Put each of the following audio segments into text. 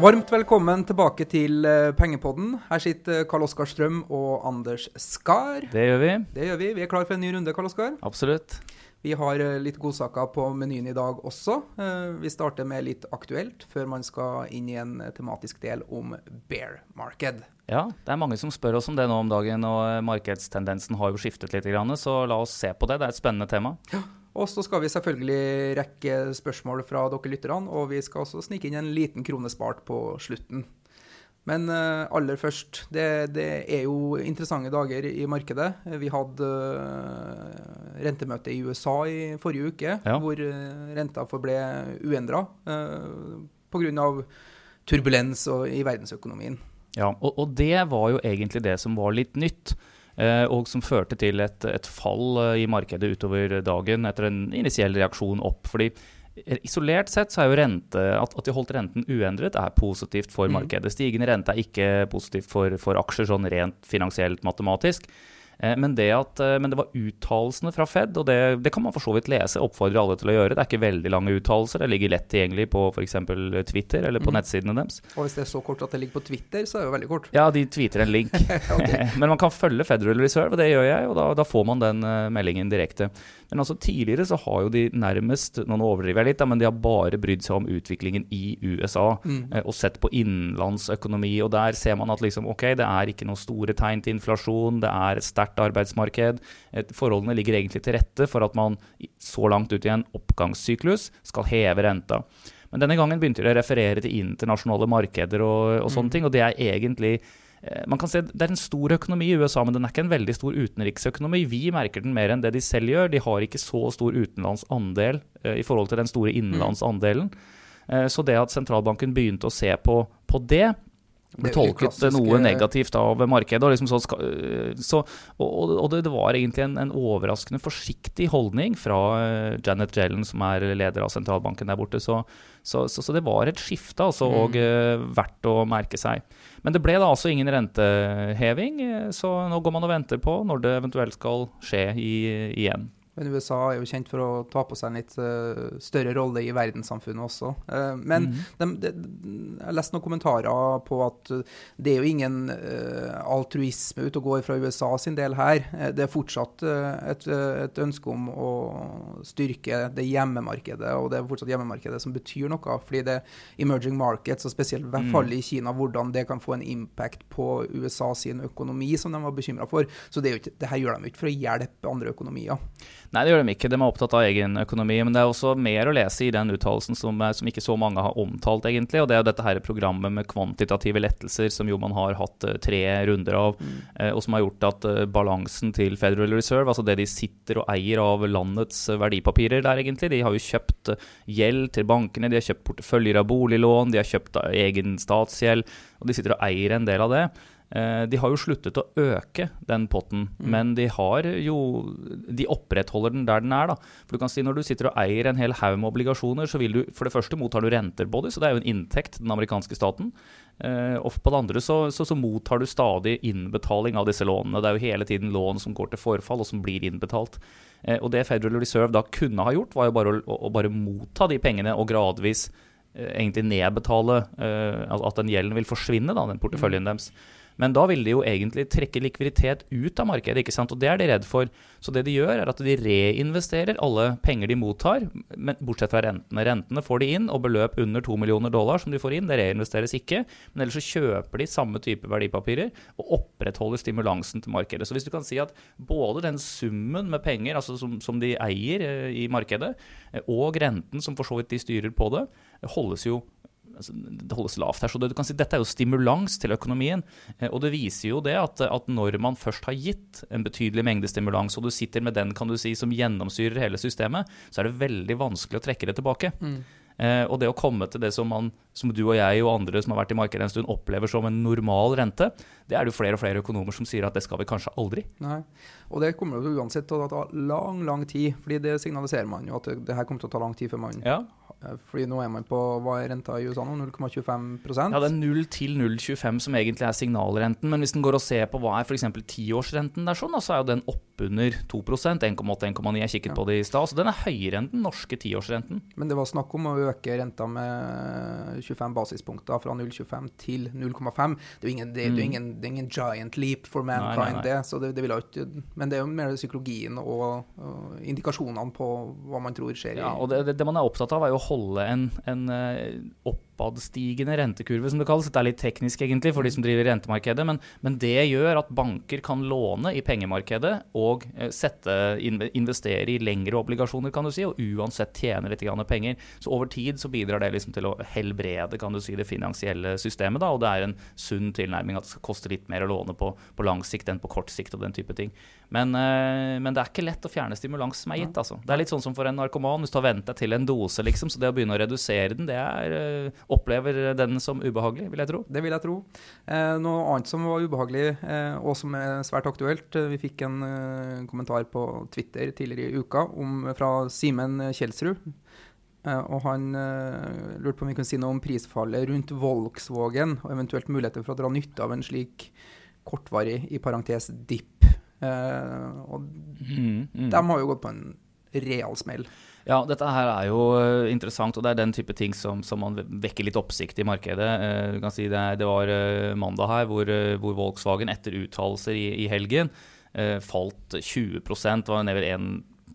Varmt velkommen tilbake til eh, Pengepodden. Her sitter Karl Oskar Strøm og Anders Skar. Det gjør vi. Det gjør vi. Vi er klar for en ny runde, Karl Oskar. Absolutt. Vi har eh, litt godsaker på menyen i dag også. Eh, Vi starter med litt aktuelt, før man skal inn i en eh, tematisk del om bear market. Ja, det er mange som spør oss om det nå om dagen, og eh, markedstendensen har jo skiftet litt, så la oss se på det. Det er et spennende tema. Og så skal vi selvfølgelig rekke spørsmål fra dere lytterne, og vi skal også snike inn en liten krone spart på slutten. Men eh, aller først, det, det er jo interessante dager i markedet. Vi hadde eh, rentemøte i USA i forrige uke, Ja. hvor uh, renta forble uendra uh, pga. turbulens i verdensøkonomien. Ja, og, og det var jo egentlig det som var litt nytt. Eh, Og som førte til et, et fall eh, i markedet utover dagen etter en initiell reaksjon opp. fordi eh, Isolert sett så er jo rente, at, at de holdt renten uendret, er positivt for Mm. markedet. Stigende rente er ikke positivt for, for aksjer sånn rent finansielt matematisk. Eh, Men det, at, eh, men det var uttalelsene fra Fed, og det, det kan man for så vidt lese. Oppfordrer alle til å gjøre. Det er ikke veldig lange uttalelser. Det ligger lett tilgjengelig på f.eks. Twitter eller på mm. nettsidene deres. Og hvis det er så kort at det ligger på Twitter, så er det jo veldig kort. Ja, de tweeter en link. Men man kan følge Federal Reserve, og det gjør jeg, og da, da får man den eh, meldingen direkte. Men altså tidligere så har jo de nærmest Nå overdriver jeg litt, men de har bare brydd seg om utviklingen i USA. Mm. eh, Og sett på innenlandsøkonomi, og der ser man at liksom, ok, det er ikke noen store tegn til inflasjon, det er et sterkt arbeidsmarked. Forholdene ligger egentlig til rette for at man så langt ut i en oppgangssyklus skal heve renta. Men denne gangen begynte de å referere til internasjonale markeder og, og sånne Mm. ting, og det er egentlig man kan se Det er en stor økonomi i USA, men den er ikke en veldig stor utenriksøkonomi. Vi merker den mer enn det de selv gjør. De har ikke så stor utenlandsandel eh, i forhold til den store innenlandsandelen. Eh, så det at sentralbanken begynte å se på, på det, ble tolket klassiske- noe negativt av markedet. Og, liksom så, øh, så, og, og det, det var egentlig en, en overraskende forsiktig holdning fra øh, Janet Yellen, som er leder av sentralbanken der borte. Så, så, det var et skifte, altså, Mm. og øh, verdt å merke seg. Men det ble da altså ingen renteheving, så nå går man og venter på når det eventuelt skal skje i, igjen. Men USA er jo kjent for å ta på seg en litt uh, større rolle i verdenssamfunnet også. Uh, men mm. de, de, jeg har lest noen kommentarer på at eh, det er jo ingen uh, altruisme ute og går fra USA sin del her. Det er fortsatt et, et ønske om å styrke det hjemmemarkedet, og det er fortsatt hjemmemarkedet som betyr noe. Fordi det er emerging markets, og spesielt i hvert Mm. fall i Kina, hvordan det kan få en impact på USA sin økonomi, som de var bekymra for. Så det, ikke, det her gjør de ikke for å hjelpe andre økonomier. Nei, det gjør de ikke. De er opptatt av egen økonomi. Men det er også mer å lese i den uttalelsen som, er- som ikke så mange har omtalt, egentlig. Og det er jo dette her programmet med kvantitative lettelser, som jo man har hatt eh, tre runder av. mm. Og som har gjort at eh, balansen til Federal Reserve, altså det de sitter og eier av landets eh, verdipapirer der, egentlig, de har jo kjøpt eh, gjeld til bankene, de har kjøpt porteføljer av boliglån, de har kjøpt eh, egen statsgjeld, og de sitter og eier en del av det. Eh, De har jo sluttet å øke den potten, Mm. men de har jo De opprettholder den der den er, da. For du kan si Når du sitter og eier en hel haug med obligasjoner, så vil du For det første mottar du renter på det, så det er jo en inntekt den amerikanske staten. Eh, og på det andre så, så, så mottar du stadig innbetaling av disse lånene. Det er jo hele tiden lån som går til forfall, og som blir innbetalt. Eh, og det Federal Reserve da kunne ha gjort, var jo bare å, å, bare motta de pengene og gradvis egentlig nedbetale at at den gjelden vil forsvinne, da, den porteføljen deres. Men da vil de jo egentlig trekke likviditet ut av markedet, ikke sant? og det er de redd for. Så det de gjør, er at de reinvesterer alle penger de mottar, bortsett fra rentene. Rentene får de inn, og beløp under 2 millioner dollar som de får inn, det reinvesteres ikke. Men ellers så kjøper de samme type verdipapirer og opprettholder stimulansen til markedet. Så hvis du kan si at både den summen med penger altså som, som de eier eh, i markedet, eh, og renten som for så vidt de styrer på det, holdes jo altså, det holdes lavt her. Så det, du kan si, dette er jo stimulans til økonomien. Eh, og det viser jo det at, at når man først har gitt en betydelig mengde stimulans, og du sitter med den kan du si, som gjennomsyrer hele systemet, så er det veldig vanskelig å trekke det tilbake. Eh, og det å komme til det som, man, som du og jeg og andre som har vært i markedet en stund opplever som en normal rente, det er det jo flere og flere økonomer som sier at det skal vi kanskje aldri. Nei. Og det kommer jo uansett til å ta lang, lang tid, fordi det signaliserer man jo at det, her kommer til å ta lang tid før man Ja, Fordi nå er man på Hva er renta i USA nå? 0,25% Ja, det er 0 til 0,25 som egentlig er signalrenten. Men hvis den går og ser på hva er f.eks. tiårsrenten der, sånn, så er jo den oppe oppunder 2 1,8-1,9. Jeg kikket ja. på det i stad. Så den er høyere enn den norske tiårsrenten. Men det var snakk om å øke renta med 25 basispunkter fra 0,25 til 0,5. Det er jo ingen, det, mm. det ingen, ingen, giant leap for mankind, nei, nei, nei. det. Så det, det vil ikke, men det er jo mer psykologien og, og, indikasjonene på hva man tror skjer. Ja, og det, det, man er opptatt av, er jo å holde en, en eh, opp oppadstigende rentekurve, som det kalles. Dette er litt teknisk egentlig for de som driver rentemarkedet, men, men det gjør at banker kan låne i pengemarkedet og eh, sette, investere i lengre obligasjoner, kan du si, og uansett tjene litt penger. Så over tid så bidrar det liksom til å helbrede kan du si, det finansielle systemet, da, og det er en sunn tilnærming at det skal koste litt mer å låne på, på lang sikt enn på kort sikt og den type ting. Men, eh, men, det er ikke lett å fjerne stimulans som er gitt. Altså. Det er litt sånn som for en narkoman. Hvis du har vent deg til en dose, liksom, så det å begynne å redusere den, det er, eh, opplever den som ubehagelig, vil jeg tro. Det vil jeg tro. Eh, noe annet som var ubehagelig, eh, og som er svært aktuelt. Eh, vi fikk en eh, kommentar på Twitter tidligere i uka om, fra Simen Kjelsrud. og han lurte på om vi kunne si noe om prisfallet rundt Volkswagen, og eventuelt muligheter for å dra nytte av en slik kortvarig, i parentes, dipp og mm, mm. de har jo gått på en real smell. Ja, dette her er jo eh, interessant, og det er den type ting som, som man vekker litt oppsikt i markedet. Uh, du kan si det, det var mandag her hvor, hvor, Volkswagen etter uttalelser i, i helgen falt 20% var ned vel en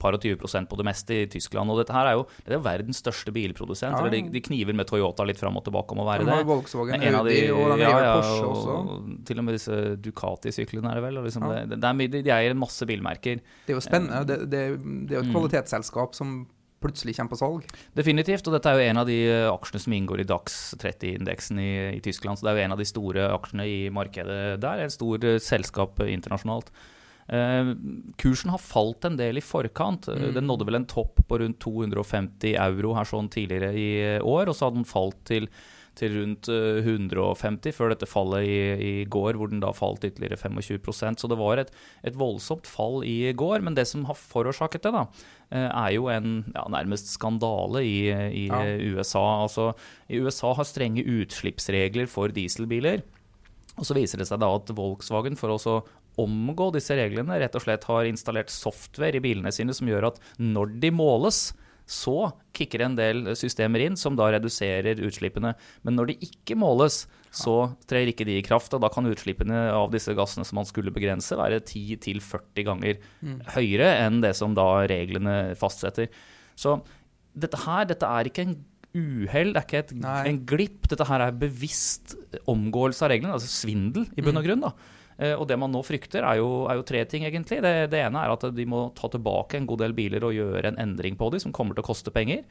par og 20 på det meste i Tyskland. Og dette her er jo, det er verdens største bilprodusent. Ja. De, de, kniver med Toyota litt fram og tilbake om å være det. Volkswagen, en av de, og de ja, ja, Porsche også. Og, til og med disse Ducati-syklene er det vel. Liksom ja. det, det er, de, de eier en masse bilmerker. Det er jo spennende. Det, det, det er jo et mm. kvalitetsselskap som plutselig kommer på salg. Definitivt, og dette er jo en av de eh, aksjene som inngår i DAX 30-indeksen i, i, Tyskland. Så det er jo en av de store aksjene i markedet der. Et stort uh, selskap internasjonalt. Eh, kursen har falt en del i forkant. Eh, mm. Den nådde vel en topp på rundt 250 euro her sånn tidligere i år, og så hadde den falt til, til rundt 150 eh, før dette fallet i, i, går, hvor den da falt ytterligere 25% Så det var et, et, voldsomt fall i går. Men det som har forårsaket det, da, er jo en ja, nærmest skandale i, i ja. USA. Altså, I USA har strenge utslippsregler for dieselbiler. Og så viser det seg da at Volkswagen, for å omgå disse reglene, rett og slett har installert software i bilene sine som gjør at når de måles, så kicker en del systemer inn som da reduserer utslippene. Men når de ikke måles, så trer ikke de i kraft. Og da kan utslippene av disse gassene som man skulle begrense, være 10-40 ganger mm. høyere enn det som da reglene fastsetter. Så dette her, dette er ikke en uhell, det er ikke et, en glipp. Dette her er bevisst omgåelse av reglene, altså svindel i bunn og mm. grunn. da. Eh, og det man nå frykter, er jo, er jo tre ting, egentlig. Det, det, ene er at de må ta tilbake en god del biler og gjøre en endring på dem, som kommer til å koste penger.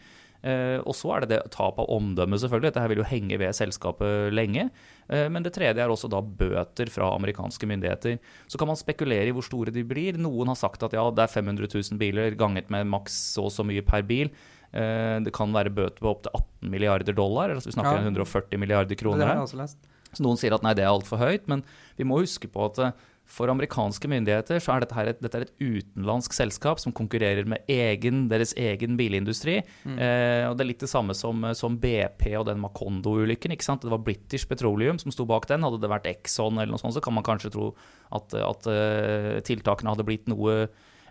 Eh, og så er det det tap av omdømme, selvfølgelig. Dette her vil jo henge ved selskapet lenge. Eh, men det tredje er også da bøter fra amerikanske myndigheter. Så kan man spekulere i hvor store de blir. Noen har sagt at ja, det er 500 000 biler ganget med maks så og så mye per bil. Det kan være bøter på opptil 18 milliarder dollar. altså Vi snakker ja. 140 milliarder kroner. Det har jeg også lest. Så noen sier at nei, det er altfor høyt, men vi må huske på at eh, for amerikanske myndigheter så er dette, her et, dette er et utenlandsk selskap som konkurrerer med egen, deres egen bilindustri. Mm. Eh, og Det er litt det samme som, som BP og den Macondo-ulykken. ikke sant? Det var British Petroleum som sto bak den. Hadde det vært Exxon, eller noe sånt, så kan man kanskje tro at, at uh, tiltakene hadde blitt noe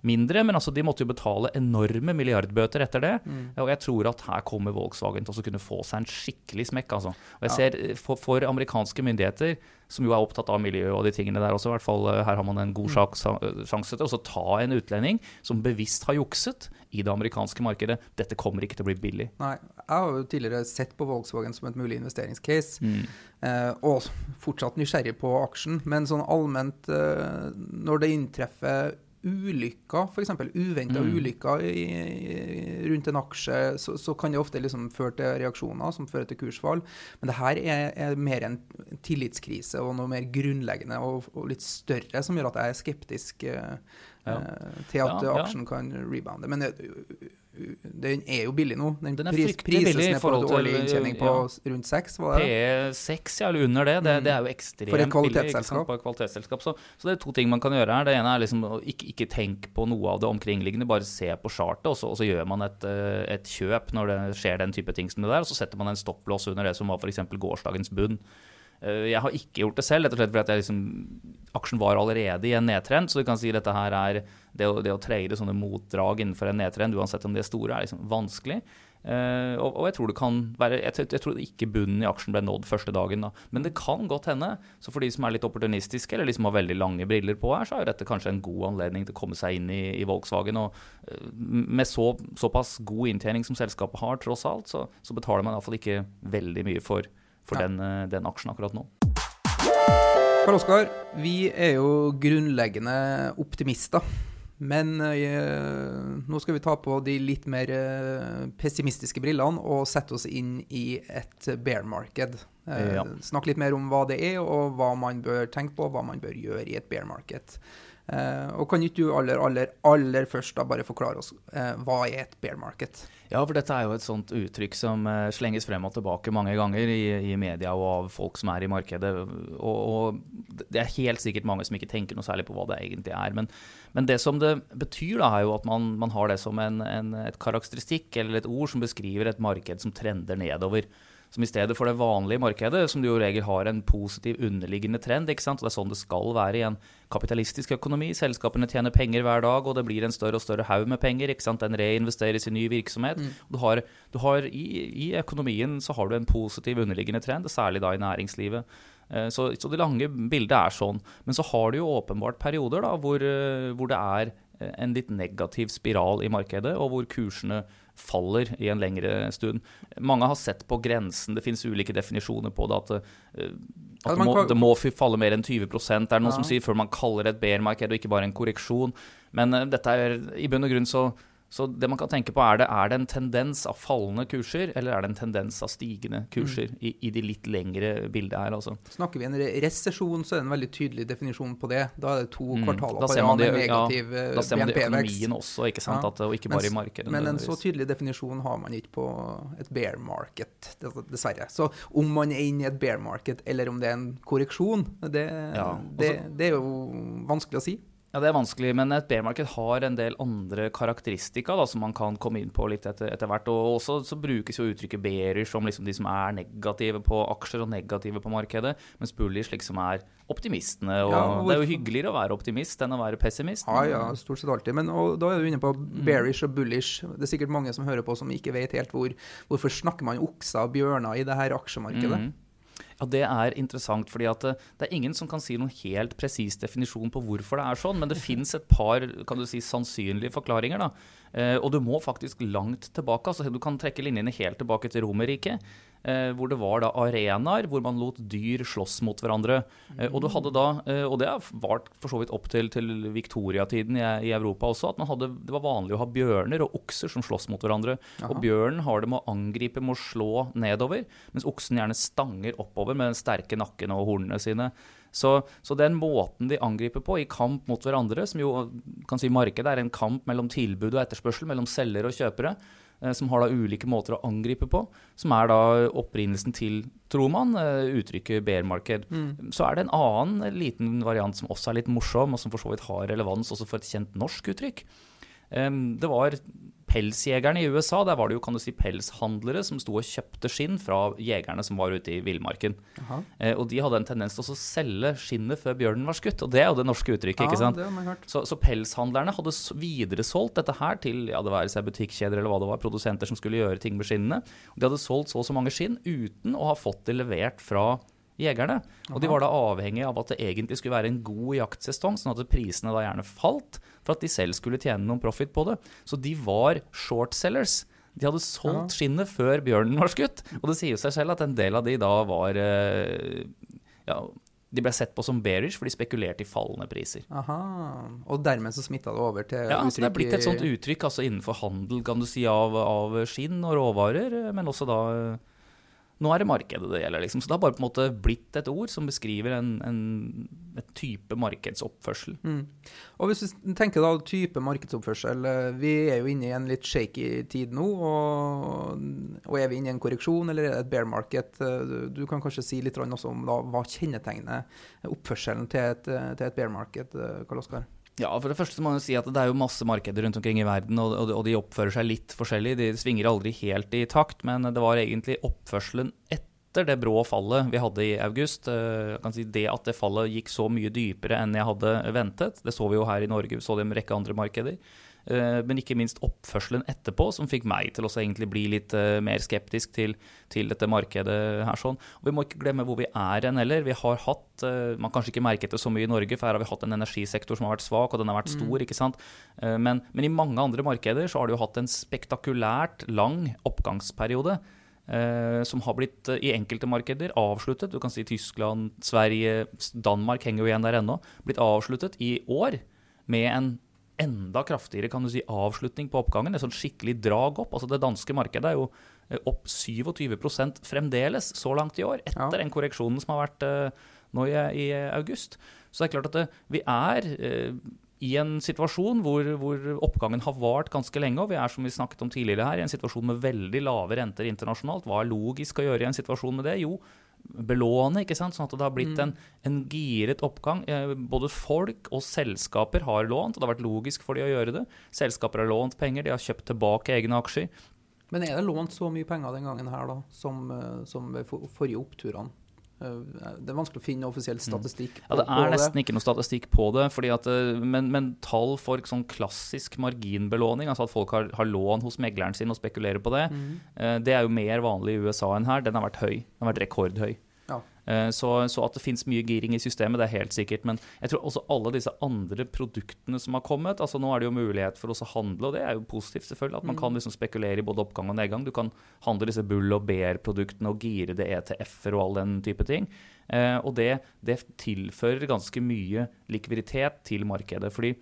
mindre, men altså de måtte jo betale enorme milliardbøter etter det. Mm. Og jeg tror at her kommer Volkswagen til å kunne få seg en skikkelig smekk. altså. Og jeg ser eh, for, for, amerikanske myndigheter, som jo er opptatt av miljø og de tingene der også, i hvert fall eh, her har man en god mm. sjanse til å ta en utlending som bevisst har jukset i det amerikanske markedet. Dette kommer ikke til å bli billig. Nei, Jeg har jo tidligere sett på Volkswagen som et mulig investeringscase, mm. eh, og fortsatt nysgjerrig på aksjen. Men sånn allment, eh, når det inntreffer ulykker, f.eks. uventa mm. ulykker i, rundt en aksje, så, så, kan det ofte liksom føre til reaksjoner som fører til kursfall. Men det her er, er mer en tillitskrise og noe mer grunnleggende og, og litt større som gjør at jeg er skeptisk eh, ja. Eh, til at ja, aksjen kan rebounde. Men det, den er jo billig nå. Den, den er pris, billig i forhold til årlig inntjening på ja. rundt 6, var det? P6, ja, eller under det. Det, mm. det er jo ekstremt. For et kvalitetsselskap. Billig, kvalitetsselskap. Så, så, det er to ting man kan gjøre her. Det ene er liksom ikke, ikke tenke på noe av det omkringliggende, bare se på chartet, og så, og så gjør man et, eh, et, kjøp når det skjer den type ting som det der, og så setter man en stopplås under det som var f.eks. gårsdagens bunn. Eh, jeg har ikke gjort det selv, rett og slett fordi liksom, aksjen var allerede i en nedtrend. Så du kan si at dette her er det å, det å trade sånne motdrag innenfor en nedtrend, uansett om de er store, er liksom vanskelig. Uh, og, og, jeg tror det kan være jeg, jeg, tror ikke bunnen i aksjen ble nådd første dagen. da Men det kan godt hende. Så for de som er litt opportunistiske, eller de som har veldig lange briller på her, så er jo dette kanskje en god anledning til å komme seg inn i, i Volkswagen. Og uh, med så, såpass god inntjening som selskapet har, tross alt, så, så betaler man iallfall ikke veldig mye for, for den, uh, den aksjen akkurat nå. Karl Oskar, vi er jo grunnleggende optimister. Men uh, nå skal vi ta på de litt mer uh, pessimistiske brillene og sette oss inn i et bear market. Uh, ja. Snakke litt mer om hva det er, og hva man bør tenke på, hva man bør gjøre i et bear market. Og kan ikke du aller, aller, aller først da bare forklare oss hva er et bear market? Ja, for dette er jo et sånt uttrykk som slenges frem og tilbake mange ganger i, i media og av folk som er i markedet. Og, og, det er helt sikkert mange som ikke tenker noe særlig på hva det egentlig er. Men men det som det betyr, da, er jo at man, man har det som en, en, et karakteristikk eller et ord som beskriver et marked som trender nedover. Som i stedet for det vanlige markedet, som du jo regel har en positiv underliggende trend. ikke sant? Og Det er sånn det skal være i en kapitalistisk økonomi. Selskapene tjener penger hver dag, og det blir en større og større haug med penger. ikke sant? Den reinvesteres i ny virksomhet. Mm. Du har, du har i, i, økonomien så har du en positiv underliggende trend, særlig da i næringslivet. Eh, så, så, det lange bildet er sånn. Men så har du jo åpenbart perioder da, hvor, eh, hvor, det er en litt negativ spiral i markedet, og hvor kursene faller i en lengre stund. Mange har sett på grensen, det finnes ulike definisjoner på det. At, at det, må, det, må, falle mer enn 20 er Det noen ja. som sier før man kaller det et bear-marked og ikke bare en korreksjon. Men dette er i bunn og grunn så så det man kan tenke på er det, er det en tendens av fallende kurser, eller er det en tendens av stigende kurser mm. i, i, de litt lengre bildet her? Altså. Snakker vi en resesjon, så er det en veldig tydelig definisjon på det. Da er det to mm. kvartaler på rad med negativ. Ja, da ser man det i økonomien også, ikke sant? Ja. At, og ikke bare i markedet. Men en så tydelig definisjon har man ikke på et bear market, dessverre. Så om man er inne i et bear market, eller om det er en korreksjon, det, ja, det, det er jo vanskelig å si. Ja, Det er vanskelig, men et bear-marked har en del andre karakteristika da, som man kan komme inn på litt etter, etter hvert. Og også så brukes jo uttrykket bearish om liksom de som er negative på aksjer og negative på markedet, mens bullish liksom er optimistene. og ja, Det er jo hyggeligere å være optimist enn å være pessimist. Ja, ja, stort sett alltid. Men og, da er du inne på mm. bearish og bullish. Det er sikkert mange som hører på som ikke vet helt hvor, hvorfor snakker man okser og bjørner i det her aksjemarkedet. Mm. Ja, Det er interessant, fordi at det, det er ingen som kan si noen helt presis definisjon på hvorfor det er sånn, men det fins et par kan du si, sannsynlige forklaringer. da. Eh, og du må faktisk langt tilbake. altså Du kan trekke linjene helt tilbake til Romerriket. Eh, hvor det var da arenaer hvor man lot dyr slåss mot hverandre. Eh, og, du hadde da, eh, og det har vart for så vidt opp til, til Victoria-tiden i, i, Europa også, at hadde, det var vanlig å ha bjørner og okser som slåss mot hverandre. Aha. Og bjørnen har det med å angripe med å slå nedover, mens oksen gjerne stanger oppover med den sterke nakken og hornene sine. Så, så, den måten de angriper på i kamp mot hverandre, som jo kan si markedet er en kamp mellom tilbud og etterspørsel, mellom selgere og kjøpere, som har da ulike måter å angripe på, som er da opprinnelsen til, tror man, eh, uttrykket bear market. Mm. Så er det en annen liten variant som også er litt morsom, og som for så vidt har relevans også for et kjent norsk uttrykk. Det var pelsjegerne i USA, der var det jo kan du si, pelshandlere som sto og kjøpte skinn fra jegerne som var ute i villmarken. Eh, og de hadde en tendens til å selge skinnet før bjørnen var skutt. Og det er jo det norske uttrykket. Ja, ikke sant? Så, så, pelshandlerne hadde videresolgt dette her til ja, det være seg butikkjeder eller hva det var, produsenter som skulle gjøre ting med skinnene. Og de hadde solgt så og så mange skinn uten å ha fått det levert fra jegerne. Og de var da avhengig av at det egentlig skulle være en god jaktsesong, sånn at prisene da gjerne falt, for at de selv skulle tjene noen profit på det. Så de var shortsellers. De hadde solgt skinnet før bjørnen var skutt. Og det sier seg selv at en del av de da var eh, ja, de ble sett på som bearish, for de spekulerte i fallende priser. Aha, Og dermed så smitta det over til ja, uttrykk Ja, det er blitt et sånt uttrykk altså innenfor handel kan du si, av, av skinn og råvarer, men også da nå er det markedet det gjelder. Liksom. Så det har bare på en måte blitt et ord som beskriver en, en, en type markedsoppførsel. Mm. Og Hvis vi tenker da type markedsoppførsel, eh, vi er jo inne i en litt shaky tid nå. Og, og er vi inne i en korreksjon, eller er det et bear market? Eh, du kan kanskje si litt om da, hva kjennetegner oppførselen til et, til et bear market, eh, Karl Oskar? Ja, for det første må man si at det er jo masse markeder rundt omkring i verden, og, de oppfører seg litt forskjellig. De svinger aldri helt i takt, men det var egentlig oppførselen etter det brå fallet vi hadde i august. Kan si Det at det fallet gikk så mye dypere enn jeg hadde ventet, det så vi jo her i Norge, vi så det i en rekke andre markeder. Eh, men ikke minst oppførselen etterpå, som fikk meg til å egentlig bli litt uh, mer skeptisk til, til, dette markedet her. sånn. Og Vi må ikke glemme hvor vi er hen heller. Vi har hatt, uh, Man kanskje ikke merket det så mye i Norge, for her har vi hatt en energisektor som har vært svak, og den har vært stor. Mm. ikke sant? Men, men, i mange andre markeder så har du jo hatt en spektakulært lang oppgangsperiode. som har blitt i enkelte markeder avsluttet. Du kan si Tyskland, Sverige, Danmark henger jo igjen der ennå. Blitt avsluttet i år med en enda kraftigere kan du si, avslutning på oppgangen. Et sånn skikkelig drag opp. Altså Det danske markedet er jo eh, opp 27% fremdeles så langt i år, etter ja. den korreksjonen som har vært uh, nå i, i, august. Så det er klart at det, eh, vi er uh, i en situasjon hvor, hvor, oppgangen har vart ganske lenge. Og vi er som vi snakket om tidligere her, i en situasjon med veldig lave renter internasjonalt. Hva er logisk å gjøre i en situasjon med det? Jo, belåne, ikke sant? sånn at det har blitt mm. en, en giret oppgang. Eh, både folk og selskaper har lånt, og det har vært logisk for de å gjøre det. Selskaper har lånt penger, de har kjøpt tilbake egne aksjer. Men er det lånt så mye penger den gangen her da, som, eh, som ved forrige oppturene? Eh, det er vanskelig å finne offisiell mm. statistikk. Mm. Ja, Det er nesten ikke noe statistikk på det. At, eh, men, men, tall for sånn klassisk marginbelåning, altså at folk har, har, lån hos megleren sin og spekulerer på det, mm. det er jo mer vanlig i USA enn her. Den har vært høy. Den har vært rekordhøy. Eh, så, så, at det finnes mye giring i systemet, det er helt sikkert. Men jeg tror også alle disse andre produktene som har kommet altså Nå er det jo mulighet for oss å handle, og det er jo positivt, selvfølgelig. At man mm. kan liksom spekulere i både oppgang og nedgang. Du kan handle disse bull- og bear-produktene og gire det ETF-er og all den type ting. Eh, og det, det tilfører ganske mye likviditet til markedet. fordi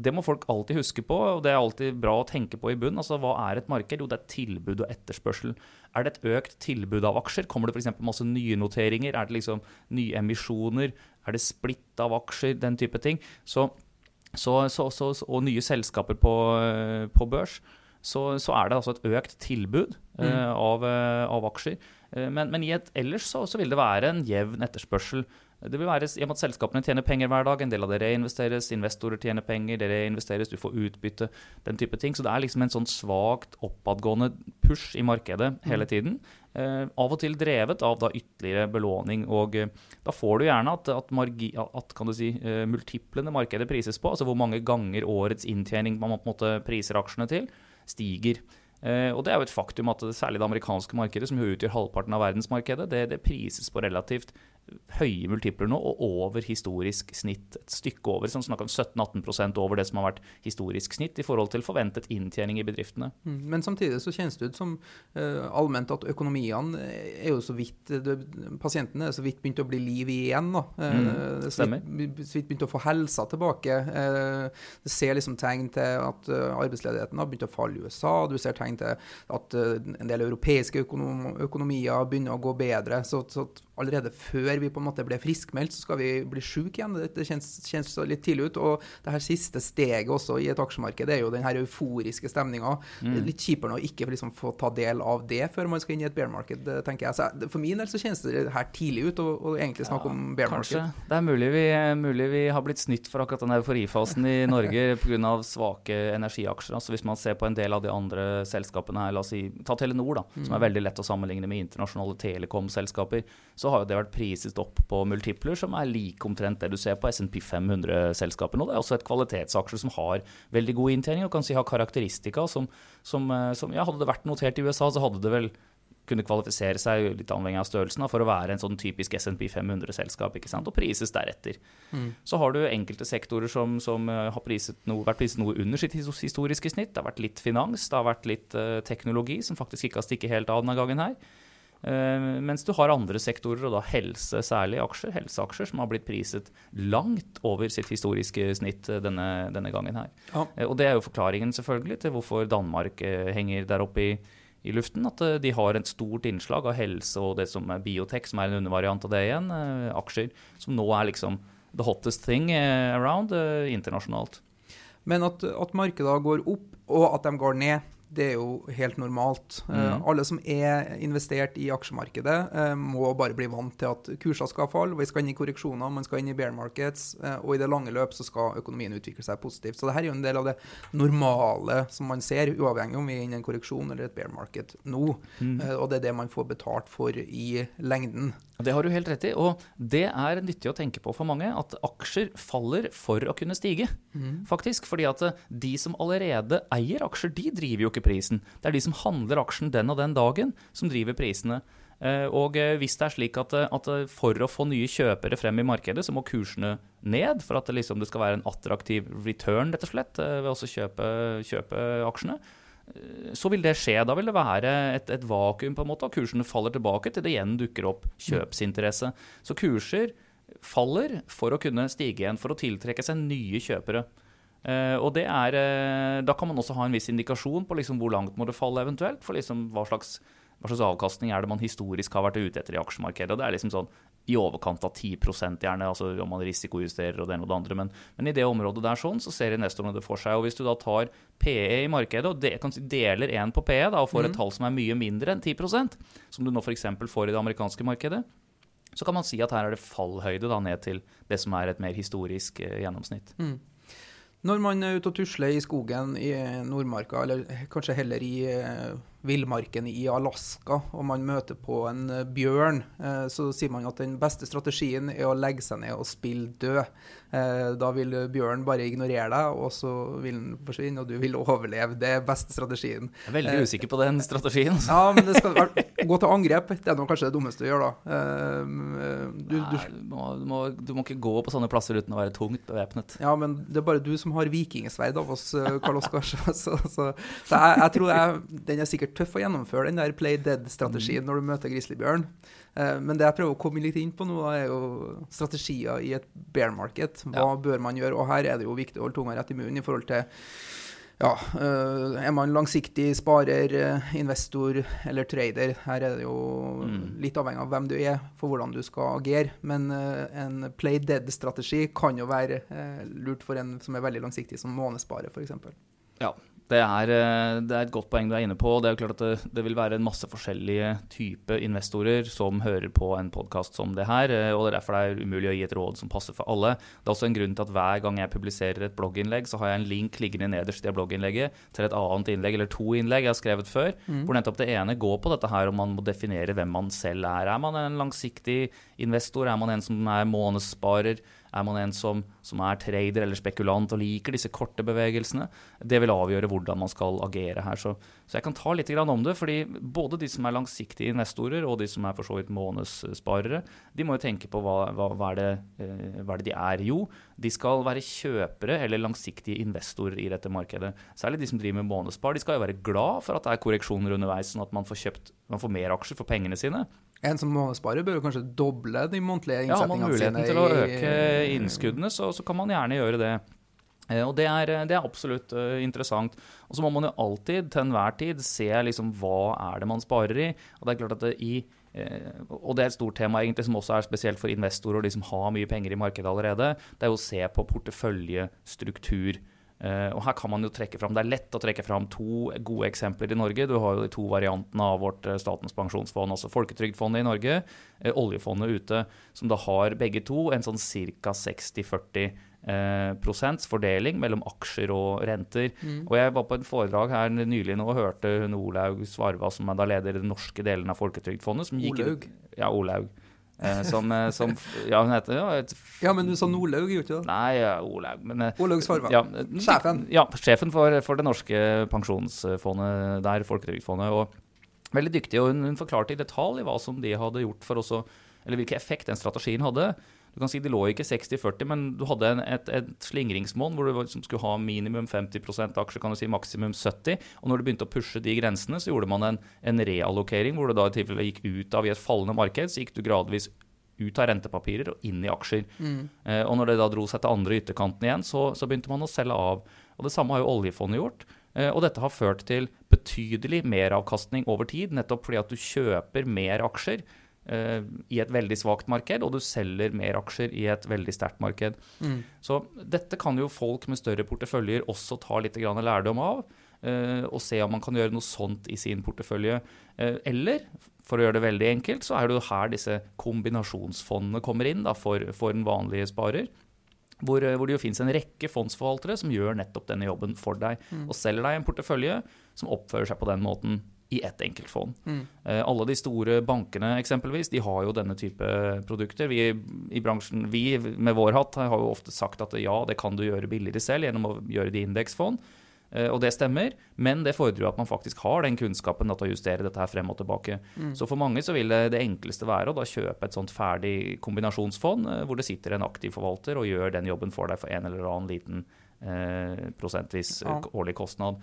det må folk alltid huske på, og det er alltid bra å tenke på i bunn. Altså, Hva er et marked? Jo, det er tilbud og etterspørsel. Er det et økt tilbud av aksjer? Kommer det f.eks. masse nye noteringer? Er det liksom nye emisjoner? Er det splitt av aksjer? Den type ting. Så, så, så, og nye selskaper på, på børs. Så, er det altså et økt tilbud mm. uh, av, uh, av, aksjer. Uh, men, men et, ellers så, vil det være en jevn etterspørsel. Det vil være i og med at Selskapene tjener penger hver dag. En del av det reinvesteres, investorer tjener penger, det reinvesteres, du får utbytte, den type ting. Så det er liksom en sånn svakt oppadgående push i markedet hele mm. tiden. Eh, av og til drevet av da ytterligere belåning. og eh, Da får du gjerne at, at, margi, at kan du si, eh, multiplene markedet prises på, altså hvor mange ganger årets inntjening man på en måte priser aksjene til, stiger. Uh, og det er jo et faktum at særlig det amerikanske markedet, som jo utgjør halvparten av verdensmarkedet, det, det prises på relativt høye multipler nå, og over historisk snitt. Et stykke over, sånn snakk om 17-18% over det som har vært historisk snitt i forhold til forventet inntjening i bedriftene. Mm, men samtidig så kjennes det ut som uh, allment at økonomiene er jo så vidt det, Pasientene er så vidt begynt å bli liv igjen. da. Uh, mm, så, vidt, så vidt begynt å få helsa tilbake. Uh, det ser liksom tegn til at arbeidsledigheten har begynt å falle i USA. Du ser tegn til at en del europeiske økonom økonomier begynner å gå bedre. så, så allerede før vi på en måte ble friskmeldt, så skal vi bli syke igjen. Det, kjennes, kjennes, litt tidlig ut. Og det her siste steget også i et aksjemarked er jo den her euforiske stemninga. Mm. Litt kjipere å ikke liksom få ta del av det før man skal inn i et bear market, tenker jeg. Så for min del så kjennes det her tidlig ut å egentlig snakke ja, om bear market. Kanskje. Det er mulig vi, mulig vi, har blitt snytt for akkurat den euforifasen i Norge pga. svake energiaksjer. Altså hvis man ser på en del av de andre selskapene her, la oss si ta Telenor, da, mm. som er veldig lett å sammenligne med internasjonale telekomselskaper, så har jo det vært priset opp på multipler som er like omtrent det du ser på SMP 500-selskaper nå. det er også et kvalitetsaksje som har veldig god inntjening og kan si har karakteristika som, som, eh, som ja, Hadde det vært notert i USA, så hadde det vel kunne kvalifisere seg litt avhengig av størrelsen for å være en sånn typisk SMP 500-selskap ikke sant? og prises deretter. Mm. Så har du enkelte sektorer som, som eh, har priset noe, vært priset noe under sitt historiske snitt. Det har vært litt finans, det har vært litt uh, teknologi, som faktisk ikke har stikket helt av denne gangen her. Uh, mens du har andre sektorer, og da helse særlig aksjer, helseaksjer, som har blitt priset langt over sitt historiske snitt uh, denne, denne, gangen her. Ja. Uh, og det er jo forklaringen selvfølgelig til hvorfor Danmark henger der oppe i, i luften. At de har et stort innslag av helse og det som er biotek, som er en undervariant av det igjen. aksjer som nå er liksom the hottest thing around internasjonalt. Men at, at markedene går opp og at de går ned det er jo helt normalt. Eh, Mm. alle som er investert i aksjemarkedet, eh, må bare bli vant til at kurser skal falle. Vi skal inn i korreksjoner, man skal inn i bear markets, eh, og i det lange løp så skal økonomien utvikle seg positivt. Så det her er jo en del av det normale som man ser, uavhengig om vi er inne i en korreksjon eller et bear market nå. Mm. Og det er det man får betalt for i lengden. Det har du helt rett i, og det er nyttig å tenke på for mange, at aksjer faller for å kunne stige, faktisk. Fordi at de som allerede eier aksjer, de driver jo ikke prisen. Det er de som handler aksjen den og den dagen, som driver prisene. Eh, Og eh, hvis det er slik at, eh, at for å få nye kjøpere frem i markedet, så må kursene ned for at det, liksom, det skal være en attraktiv return, rett og slett, ved å kjøpe, kjøpe aksjene, så vil det skje. Da vil det være et, et vakuum, på en måte, og kursene faller tilbake til det igjen dukker opp kjøpsinteresse. Så kurser faller for å kunne stige igjen, for å tiltrekke seg nye kjøpere. Eh, og det er, uh, Da kan man også ha en viss indikasjon på liksom hvor langt må det falle eventuelt. For liksom hva slags, hva slags avkastning er det man historisk har vært ute etter i aksjemarkedet. Og det er liksom sånn i overkant av 10% gjerne, altså om man risikojusterer og det ene og det andre. Men, men i det området der sånn, så ser investorene det for seg. Og hvis du da tar PE i markedet og de, si, deler én på PE da, og får et tall som er mye mindre enn 10% som du nå f.eks. får i det amerikanske markedet, så kan man si at her er det fallhøyde da, ned til det som er et mer historisk eh, gjennomsnitt. Når man er ute og tusler i skogen i Nordmarka, eller kanskje heller i eh, villmarken i Alaska, og man møter på en eh, bjørn, eh, så sier man at den beste strategien er å legge seg ned og spille død. Eh, da vil bjørnen bare ignorere deg, og så vil den forsvinne, og du vil overleve. Det er beste strategien. Jeg er veldig usikker på den strategien. altså. Ja, men det skal være- gå til angrep. Det er nå kanskje det dummeste du gjør, da. Du, du, Nei, du, må, du, må, du må ikke gå på sånne plasser uten å være tungt bevæpnet. Ja, men det er bare du som har vikingsverd av oss, Karl Oskar. Så, så, så, så jeg, jeg tror jeg, den er sikkert tøff å gjennomføre, den der play dead-strategien når du møter grizzlybjørn. Eh, Men det jeg prøver å komme litt inn på nå, er jo strategier i et bear market. Hva Ja. bør man gjøre? Og her er det jo viktig å holde tunga rett i munnen i forhold til ja, eh, er man langsiktig sparer, eh, investor eller trader? Her er det jo Mm. litt avhengig av hvem du er for hvordan du skal agere. Men en play dead-strategi kan jo være lurt for en som er veldig langsiktig, som månesparer f.eks. Ja, det er, eh, det er et godt poeng du er inne på. Det er jo klart at det, det vil være en masse forskjellige type investorer som hører på en podkast som det her, eh, og det er derfor det er umulig å gi et råd som passer for alle. Det er også en grunn til at hver gang jeg publiserer et blogginnlegg, så har jeg en link liggende nederst i det blogginnlegget til et annet innlegg, eller to innlegg jeg har skrevet før, hvor nettopp det ene går på dette her om man må definere hvem man selv er. Er man en langsiktig investor? Er man en som er månedssparer? Er man en som, som er trader eller spekulant og liker disse korte bevegelsene? Det vil avgjøre hvordan man skal agere her. Så, så jeg kan ta litt om det. fordi både de som er langsiktige investorer og de som er for så vidt månedssparere, de må jo tenke på hva, hva, hva, er det, eh, hva er det de er. Jo, de skal være kjøpere eller langsiktige investorer i dette markedet. Særlig de som driver med månedsspar. De skal jo være glad for at det er korreksjoner underveis, sånn at man får, kjøpt, man får mer aksjer for pengene sine. En som månedssparer bør kanskje doble de månedlige Ja, har man muligheten til å øke innskuddene, så, så kan man gjerne gjøre det. Eh, Og det er, det er absolutt eh, interessant. Og så må man jo alltid til enhver tid se liksom hva er det man sparer i. Og det er klart at det i eh, og det er et stort tema egentlig som også er spesielt for investorer og de som har mye penger i markedet allerede. Det er å se på porteføljestruktur. Eh, og her kan man jo trekke fram, Det er lett å trekke fram to gode eksempler i Norge. Du har jo de to variantene av vårt eh, Statens pensjonsfond, altså Folketrygdfondet i Norge, eh, oljefondet ute, som da har begge to en sånn ca. 60-40 eh, prosents fordeling mellom aksjer og renter. Og jeg var på et foredrag her nylig nå og hørte hun Olaug Svarva, som er da leder i den norske delen av Folketrygdfondet. Olaug? Ja, Olaug. Eh, som, eh, som Ja, hun heter ja, et, Ja, men du sa Nordlaug, gjorde du ikke det? Nei, ja, Olaug, men eh, Olaug Svarva. ja, Sjefen. Ja, sjefen for, for det norske pensjonsfondet der, Folketrygdfondet. Og veldig dyktig. Og hun, hun forklarte i detalj hva som de hadde gjort for også Eller hvilken effekt den strategien hadde. Du kan si Det lå ikke 60-40, men du hadde en, et, et slingringsmål hvor du skulle ha minimum 50% aksjer, kan du si maksimum 70 Og når du begynte å pushe de grensene, så gjorde man en, en reallokering hvor du da i tilfelle gikk ut av i et fallende marked, så gikk du gradvis ut av rentepapirer og inn i aksjer. Eh, og når det da dro seg til andre ytterkanten igjen, så, så begynte man å selge av. Og Det samme har jo oljefondet gjort. Eh, og dette har ført til betydelig meravkastning over tid, nettopp fordi at du kjøper mer aksjer i et veldig svakt marked, og du selger mer aksjer i et veldig sterkt marked. Så dette kan jo folk med større porteføljer også ta litt grann lærdom av. eh, og se om man kan gjøre noe sånt i sin portefølje. Eh, eller, for å gjøre det veldig enkelt, så er det jo her disse kombinasjonsfondene kommer inn da, for, for den vanlige sparer. Hvor, hvor, det jo finnes en rekke fondsforvaltere som gjør nettopp denne jobben for deg. Mm. Og selger deg en portefølje som oppfører seg på den måten i ett enkelt fond. Mm. Eh, alle de store bankene eksempelvis, de har jo denne type produkter. Vi i bransjen, vi med vår hatt har jo ofte sagt at ja, det kan du gjøre billigere selv gjennom å gjøre det i indeksfond. Eh, og det stemmer, men det fordrer jo at man faktisk har den kunnskapen til å justere dette her frem og tilbake. Mm. Så for mange så vil det, enkleste være å da kjøpe et sånt ferdig kombinasjonsfond eh, hvor det sitter en aktiv forvalter og gjør den jobben for deg for en eller annen liten eh, prosentvis ja. årlig kostnad.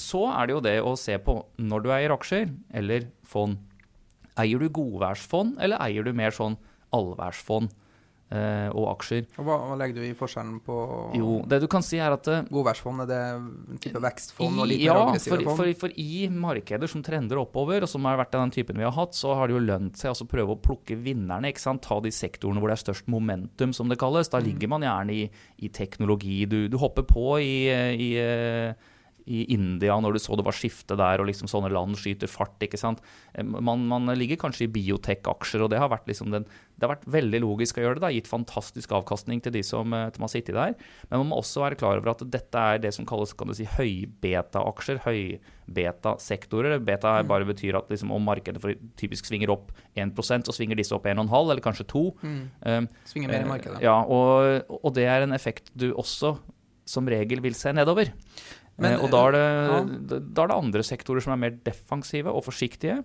Så er det jo det å se på når du eier aksjer eller fond. Eier du godværsfond, eller eier du mer sånn allværsfond? eh, og aksjer. Og hva, hva, legger du i forskjellen på Jo, det du kan si er at uh, Godværsfond, er det en type vekstfond? I, og litt ja, mer for, fond? For, for, i markeder som trender oppover, og som har vært den typen vi har hatt, så har det jo lønt seg å prøve å plukke vinnerne. ikke sant? Ta de sektorene hvor det er størst momentum, som det kalles. Da mm. ligger man gjerne i, i teknologi. Du, du, hopper på i, i uh, i India når du så det var skifte der, og liksom sånne land skyter fart. ikke sant? Eh, man, man ligger kanskje i biotech-aksjer, og det har liksom den, det har vært veldig logisk å gjøre det. Det har gitt fantastisk avkastning til de som, eh, som har sittet der. Men man må også være klar over at dette er det som kalles kan du si, høybeta-aksjer. Høybeta-sektorer. Beta mm. bare betyr at liksom, om markedet typisk svinger opp 1% så svinger disse opp 1,5 eller kanskje 2. Mm. Um, svinger mer i markedet. Ja, og, og det er en effekt du også som regel vil se nedover. Men, eh, og da er, det, ja. da er det andre sektorer som er mer defensive og forsiktige.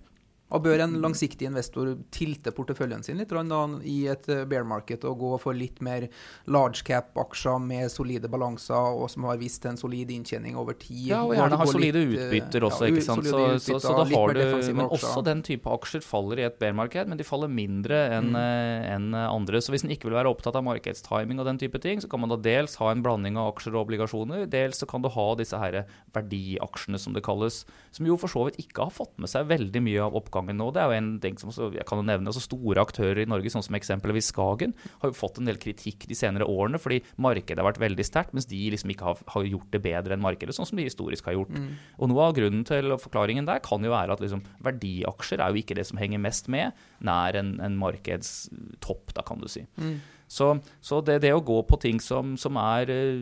Og Bør en langsiktig investor tilte porteføljen sin litt da, i et eh, bear market og gå for litt mer large cap-aksjer med solide balanser og som har vist en solid inntjening over tid? Ja, og gjerne har solide litt, eh, utbytter også. Ja, ikke sant? Så, utbytter, så, så, da har du, men også den type aksjer faller i et bear market, men de faller mindre enn mm. en andre. Så hvis en ikke vil være opptatt av markedstiming og den type ting, så kan man da dels ha en blanding av aksjer og obligasjoner, dels så kan du ha disse her verdiaksjene som det kalles, som jo for så vidt ikke har fått med seg veldig mye av oppgangen gangen nå. Det er jo en ting som jeg kan jo nevne, også Store aktører i Norge, sånn som eksempelvis Skagen, har jo fått en del kritikk de senere årene fordi markedet har vært veldig sterkt, mens de liksom ikke har, har, gjort det bedre enn markedet, sånn som de historisk har gjort. Mm. Og Noe av grunnen til forklaringen der kan jo være at liksom, verdiaksjer er jo ikke det som henger mest med nær en, en markedstopp, da kan du si. Mm. Så, så det, det, å gå på ting som, som, er eh,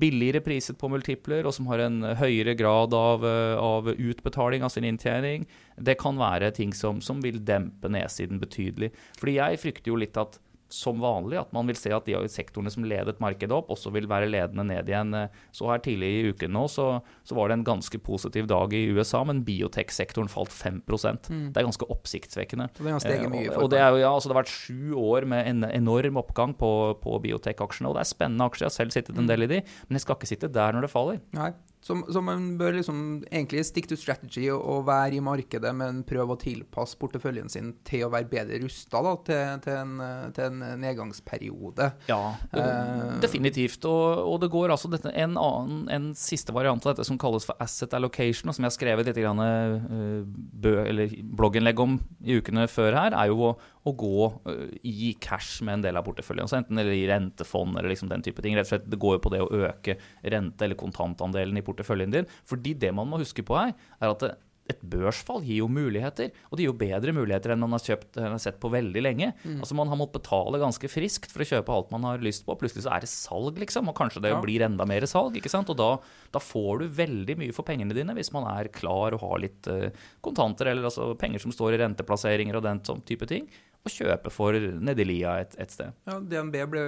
billigere priset på multipler, og som har en høyere grad av, eh, av utbetaling av sin inntjening, det kan være ting som, som vil dempe nedsiden betydelig. Fordi jeg frykter jo litt at som vanlig at man vil se at de sektorene som ledet markedet opp, også vil være ledende ned igjen. Så her tidlig i uken nå så, så var det en ganske positiv dag i USA, men biotech-sektoren falt 5 mm. Det er ganske oppsiktsvekkende. Det har mye og det, er, ja, altså det har vært sju år med en enorm oppgang på, på biotek-aksjene, og det er spennende aksjer. Jeg har selv sittet en mm. del i de, men jeg skal ikke sitte der når det faller. Nei, så, som, man bør liksom egentlig stick to strategy og, og, være i markedet, men prøve å tilpasse porteføljen sin til å være bedre rusta til, til, til, en nedgangsperiode. Ja, uh, definitivt. Og, og, det går altså dette, en, annen, en siste variant av dette som kalles for asset allocation, og som jeg har skrevet litt grann, uh, eller blogginnlegg om i ukene før her, er jo å, å gå uh, i cash med en del av porteføljen. Så enten eller i rentefond eller liksom den type ting. Rett og slett, Det går jo på det å øke rente- eller kontantandelen i porteføljen din. Fordi det man må huske på her, er at et børsfall gir jo muligheter. Og det gir jo bedre muligheter enn man har, kjøpt, har sett på veldig lenge. Mm. Altså Man har måttet betale ganske friskt for å kjøpe alt man har lyst på. Plutselig så er det salg, liksom. Og kanskje det ja. blir enda mer salg. ikke sant? Og da, da, får du veldig mye for pengene dine hvis man er klar og har litt uh, kontanter, eller altså penger som står i renteplasseringer og den sånn type ting og kjøpe for nedi lia et, et, sted. Ja, DNB ble,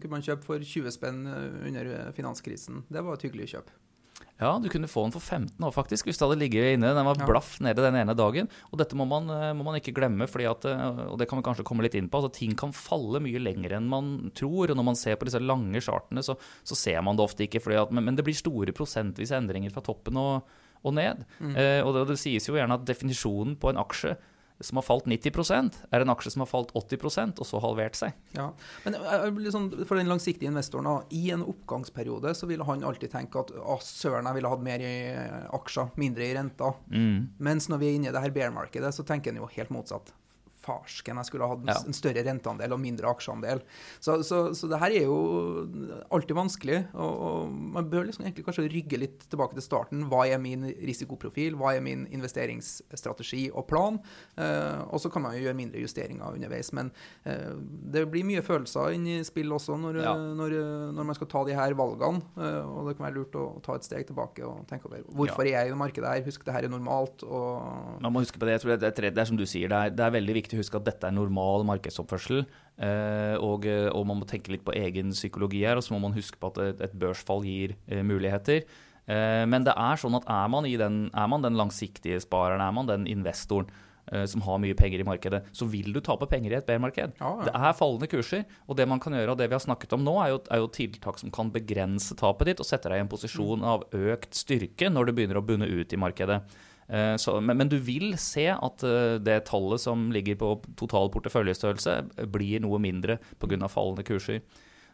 kunne man kjøpe for 20 spenn eh, under finanskrisen. Det var et hyggelig kjøp. Ja, du kunne få den for 15 år, faktisk, hvis det hadde ligget inne. Den var blaff nede den ene dagen. Og dette må man, eh, må man ikke glemme, fordi at, eh, og det kan vi kanskje komme litt inn på. altså Ting kan falle mye lenger enn man tror. Og når man ser på disse lange chartene, så, så ser man det ofte ikke. At, men, men, det blir store prosentvise endringer fra toppen og, og ned. Mm. Eh, og det, det sies jo gjerne at definisjonen på en aksje som har falt 90% er en aksje som har falt 80% og så halvert seg. Ja, men liksom, For den langsiktige investoren, i en oppgangsperiode så ville han alltid tenke at å, søren, jeg ville hatt mer i aksjer, mindre i renter. Mm. Mens når vi er inne i det her bear-markedet, så tenker han jo helt motsatt. Farsken, jeg skulle ha hatt en, Ja. en større renteandel og mindre aksjeandel. Så, så, så det her er jo alltid vanskelig. Og, og man bør liksom egentlig kanskje rygge litt tilbake til starten. Hva er min risikoprofil? Hva er min investeringsstrategi og plan? Eh, og så kan man jo gjøre mindre justeringer underveis. Men eh, det blir mye følelser inn i spill også når, Ja. når, når man skal ta de her valgene. Eh, og det kan være lurt å ta et steg tilbake og tenke over hvorfor er jeg i det markedet her. Husk, det her er normalt. og Man må huske på det. jeg tror det, er, det er som du sier, det er, det er veldig viktig å huske at dette er normal markedsoppførsel. Eh, og, og man må tenke litt på egen psykologi her, og så må man huske på at et, børsfall gir eh, muligheter. Eh, men det er sånn at er man, i den, er man den langsiktige spareren, er man den investoren eh, som har mye penger i markedet, så vil du tape penger i et bear-marked. Ja, ja. Det er fallende kurser, og det man kan gjøre, og det vi har snakket om nå, er jo, er jo tiltak som kan begrense tapet ditt og sette deg i en posisjon av økt styrke når det begynner å bunne ut i markedet. Eh, Så, men, men du vil se at eh, det tallet som ligger på total porteføljestørrelse, eh, blir noe mindre pga. fallende kurser.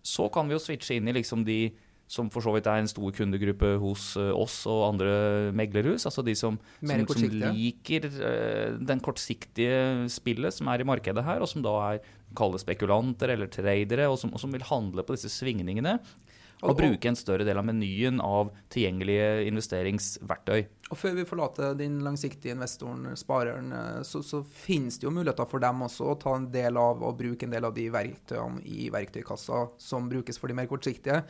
Så kan vi jo switche inn i liksom de som for så vidt er en stor kundegruppe hos oss og andre meglerhus. Altså de som, som, som liker den kortsiktige spillet som er i markedet her, og som da er kalde spekulanter eller tradere, og som, og som vil handle på disse svingningene. Og, Og- bruke en større del av menyen av tilgjengelige investeringsverktøy. Og før vi forlater den langsiktige investoren, spareren, eh, så, så finnes det jo muligheter for dem også å ta en del av og bruke en del av de verktøyene i verktøykassa som brukes for de mer kortsiktige.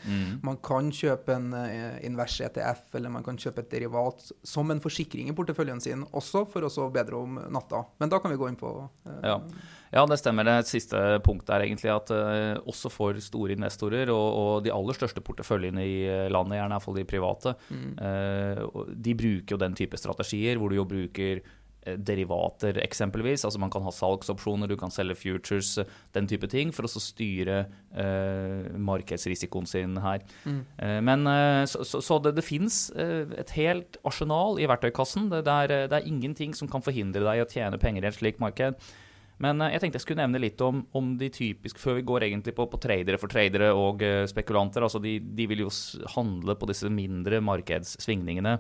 Man kan kjøpe en eh, invers ETF, eller man kan kjøpe et derivat som en forsikring i porteføljen sin, også for å sove bedre om natta. Men da kan vi gå inn på eh, Ja. Ja, det stemmer. Det siste punktet er egentlig at uh, også for store investorer og, og de aller største porteføljene i eh, landet, gjerne i hvert fall de private, mm. uh, de bruker jo den type strategier hvor du jo bruker derivater eksempelvis, altså Man kan ha salgsopsjoner, du kan selge futures, den type ting, for å styre eh, markedsrisikoen sin her. Eh, men eh, Så, så, det, det fins et helt arsenal i verktøykassen. Det, det, er, det er ingenting som kan forhindre deg i å tjene penger i et slikt marked. Men eh, jeg tenkte jeg skulle nevne litt om, om de typiske Før vi går egentlig på, på tradere for tradere og eh, spekulanter. altså de, de vil jo handle på disse mindre markedssvingningene.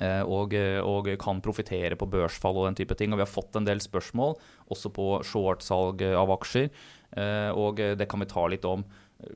eh, Og, og kan profitere på børsfall og den type ting. Og vi har fått en del spørsmål også på shortsalg av aksjer. Og det kan vi ta litt om.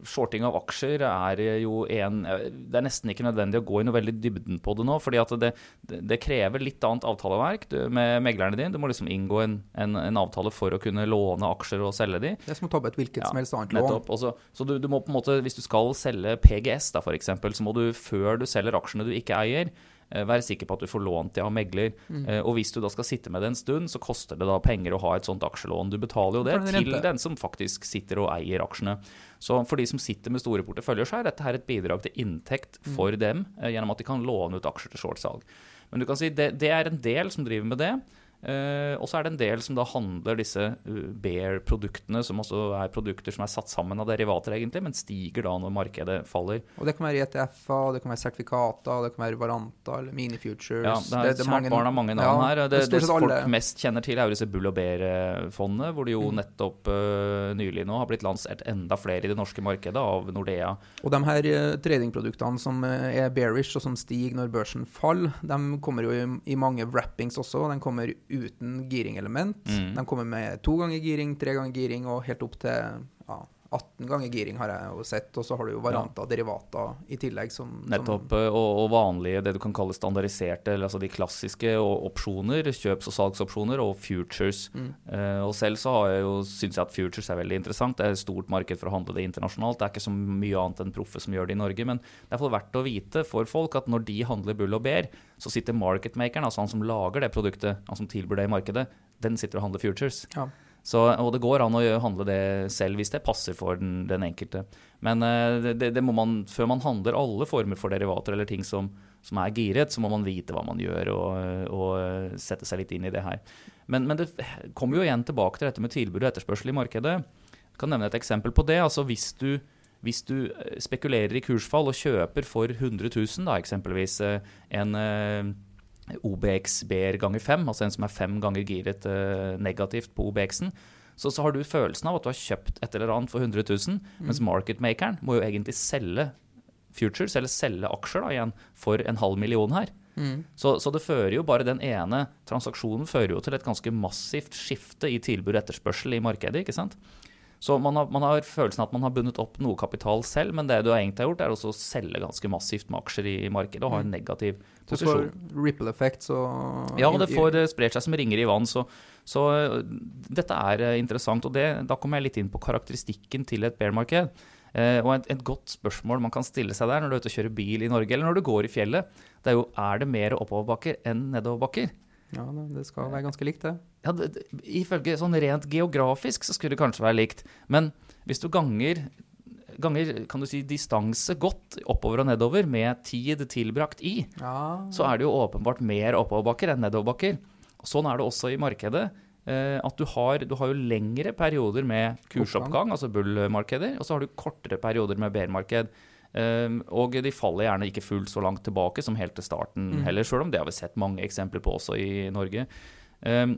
Shorting av aksjer er jo en Det er nesten ikke nødvendig å gå i noe veldig dybden på det nå. fordi at det, det, krever litt annet avtaleverk du, med meglerne dine. Du må liksom inngå en, en, en avtale for å kunne låne aksjer og selge de. Det er som å ta opp et hvilket Ja, som helst annet lån. Nettopp. Og så så du, du må på en måte, Hvis du skal selge PGS, da, eksempel, så må du før du selger aksjene du ikke eier, eh, være sikker på at du får lånt de av megler. Mm. Eh, Og hvis du da skal sitte med det en stund, så koster det da penger å ha et sånt aksjelån. Du betaler jo det til den som faktisk sitter og eier aksjene. Så for de som sitter med store porteføljer, så er dette her et bidrag til inntekt Mm. for dem, eh, gjennom at de kan låne ut aksjer til shortsalg. Men du kan si det, det er en del som driver med det. Eh, og så er det en del som da handler disse uh, Bear-produktene, som også er produkter som er satt sammen av derivater, egentlig, men stiger da når markedet faller. Og det kan være ETF-er, det kan være sertifikater, det kan være Varanta eller Mini-Futures. Ja, det er mange barn har mange navn Ja, her. Det, det, det folk alle. mest kjenner til, er jo disse Bull og Bear-fondene, hvor det jo Mm. nettopp uh, nylig nå har blitt lansert enda flere i det norske markedet av Nordea. Og de her tradingproduktene som er bearish og som stiger når børsen faller, de kommer jo i, i mange wrappings også. og De kommer uten giring-element. Mm. De kommer med to ganger giring, tre ganger giring og helt opp til ja, 18 ganger giring har jeg jo sett. Og så har du jo Varanta derivater i tillegg som Nettopp. uh, Og, og vanlige, det du kan kalle standardiserte, eller altså de klassiske og opsjoner, kjøps- og salgsopsjoner, og futures. Mm. Eh, og selv så har jeg jo, syns jeg at futures er veldig interessant. Det er et stort marked for å handle det internasjonalt. Det er ikke så mye annet enn proffe som gjør det i Norge. Men det er for verdt å vite for folk at når de handler bull og bear, så sitter marketmakeren, altså han som lager det produktet, han som tilbyr det i markedet, den sitter og handler futures. Ja. Så, og det går an å handle det selv hvis det passer for den, den enkelte. Men eh, det, det- man, før man handler alle former for derivater eller ting som, som er giret, så må man vite hva man gjør og, og sette seg litt inn i det her. Men, men det kommer jo igjen tilbake til dette med tilbud og etterspørsel i markedet. Jeg kan nevne et eksempel på det. altså Hvis du, hvis du eh, spekulerer i kursfall og kjøper for 100 000, da, eksempelvis eh, en OBX-BR ganger 5, altså en som er fem ganger giret eh, negativt på OBX-en, så, så har du følelsen av at du har kjøpt et eller annet for 100 000, mens marketmakeren må jo egentlig selge futures, eller selge aksjer da igjen, for en halv million her. Mm. Så, så, det fører jo bare den ene transaksjonen fører jo til et ganske massivt skifte i tilbud og etterspørsel i markedet. ikke sant? Så man har, man har, følelsen at man har bundet opp noe kapital selv, men det du egentlig har gjort, er også å selge ganske massivt med aksjer i markedet og ha en mm. negativ posisjon. Du får ripple effects og Ja, det får sprer seg som ringer i vann. Så, så dette er eh, interessant. Og det, da kommer jeg litt inn på karakteristikken til et bear-marked. Eh, og et, et, godt spørsmål man kan stille seg der når du er ute og kjører bil i Norge, eller når du går i fjellet, det er jo er det mer oppoverbakker enn nedoverbakker. Ja, det skal være ganske likt, det. Ja, det, Ifølge sånn rent geografisk så skulle det kanskje være likt. Men hvis du ganger, ganger kan du si, distanse godt oppover og nedover med tid tilbrakt i, ja. så er det jo åpenbart mer oppoverbakker enn nedoverbakker. Sånn er det også i markedet. Eh, at du har, du har, jo lengre perioder med kursoppgang, altså bull-markeder, og så har du kortere perioder med bear-marked. Um, og de faller gjerne ikke fullt så langt tilbake som helt til starten mm. heller, sjøl om det har vi sett mange eksempler på også i Norge. Um,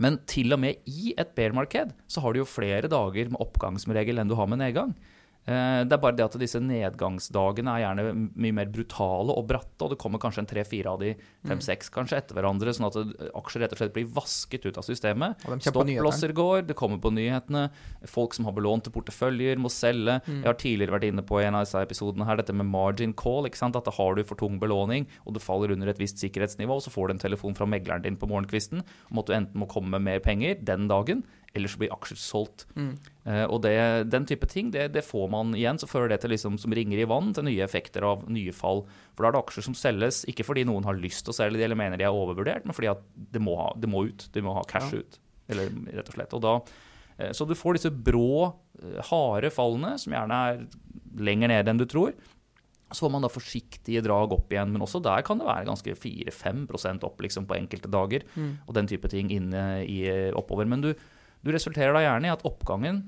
men til og med i et bear-marked så har du jo flere dager med oppgang som regel enn du har med nedgang. Eh, det er bare det at disse nedgangsdagene er gjerne mye mer brutale og bratte, og det kommer kanskje en tre-fire av de, fem-seks kanskje etter hverandre, sånn at aksjer rett og slett blir vasket ut av systemet. Stopplosser går, det kommer på nyhetene. Folk som har belånte porteføljer, må selge. Mm. Jeg har tidligere vært inne på en av disse episodene her, dette med margin call. ikke sant? At da har du for tung belåning, og du faller under et visst sikkerhetsnivå, og så får du en telefon fra megleren din på morgenkvisten om at du enten må komme med mer penger den dagen, ellers blir aksjer solgt. Mm. Uh, og det, den type ting, det, det, får man igjen. Så fører det til liksom, som ringer i vann til nye effekter av nye fall. For da er det aksjer som selges ikke fordi noen har lyst til å selge de eller mener de er overvurdert, men fordi at det må, ha, det må ut. De må ha cash ja. ut. Eller rett og slett. Og da, uh, så du får disse brå, uh, harde fallene, som gjerne er lenger ned enn du tror. Så får man da forsiktige drag opp igjen, men også der kan det være ganske 4-5% opp liksom, på enkelte dager. Mm. Og den type ting inne i, oppover. Men du, du resulterer da gjerne i at oppgangen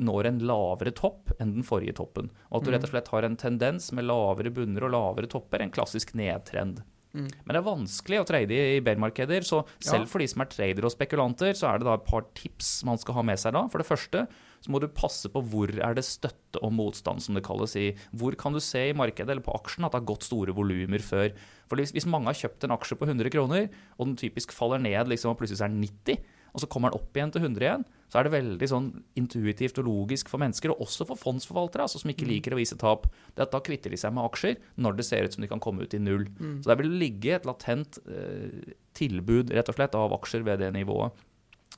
når en lavere topp enn den forrige toppen. Og at du rett og mm. slett har en tendens med lavere bunner og lavere topper, en klassisk nedtrend. Mm. Men det er vanskelig å trade i bear-markeder, så selv ja. for de som er tradere og spekulanter, så er det da et par tips man skal ha med seg da. For det første så må du passe på hvor er det støtte og motstand, som det kalles i Hvor kan du se i markedet eller på aksjen at det har gått store volumer før. For hvis, hvis, mange har kjøpt en aksje på 100 kroner, og den typisk faller ned liksom, og plutselig er den 90 og så kommer den opp igjen til 100 igjen, så er det veldig sånn intuitivt og logisk for mennesker, og også for fondsforvaltere, altså som ikke mm. liker å vise tap. Det at Da kvitter de seg med aksjer når det ser ut som de kan komme ut i null. Mm. Så der vil det ligge et latent eh, tilbud rett og slett av aksjer ved det nivået.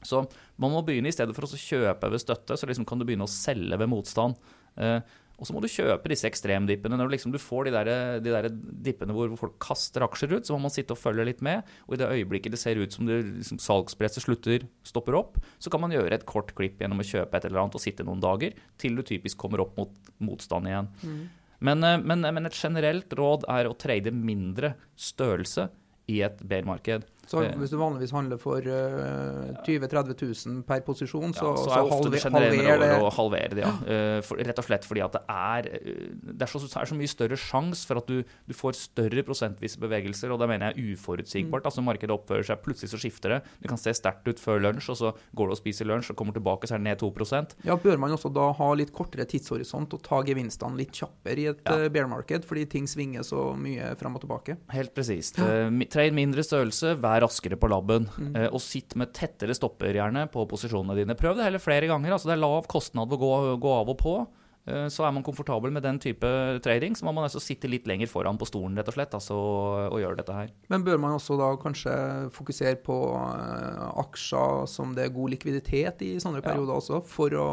Så man må begynne i stedet for å kjøpe ved støtte, så liksom kan du begynne å selge ved motstand. Eh, og så må du kjøpe disse ekstremdippene. Når liksom du får de der, de der, dippene hvor folk kaster aksjer ut, så må man sitte og følge litt med. Og i det øyeblikket det ser ut som, det, liksom, salgspresset slutter, stopper opp, så kan man gjøre et kort klipp gjennom å kjøpe et eller annet og sitte noen dager, til du typisk kommer opp mot motstand igjen. Mm. Men, eh, men, men, et generelt råd er å trade mindre størrelse i et bear-marked. Så hvis du vanligvis handler for uh, 20 000-30 000 per posisjon, så, ja, så, så halver, det halver det. Å halvere det, ja. Uh, for, rett og slett fordi at det er, eh, det er, så, er så mye større sjanse for at du, du, får større prosentvise bevegelser, og det mener jeg er uforutsigbart. Mm. Altså Markedet oppfører seg, plutselig så skifter det. Det kan se sterkt ut før lunsj, og så går du og spiser lunsj og kommer tilbake, så er det ned 2% Ja, Bør man også da ha litt kortere tidshorisont og ta gevinstene litt kjappere i et ja. uh, bear market, fordi ting svinger så mye fram og tilbake? Helt presist. Uh, Trade mindre størrelse, vær raskere på laben. Mm. Eh, og sitt med tettere stopper gjerne på posisjonene dine. Prøv det heller flere ganger. altså Det er lav kostnad å gå, gå av og på. Eh, så er man komfortabel med den type trading, så må man altså sitte litt lenger foran på stolen rett og slett, altså, og gjøre dette her. Men bør man også da kanskje fokusere på uh, aksjer som det er god likviditet i sånne perioder ja. også, for å,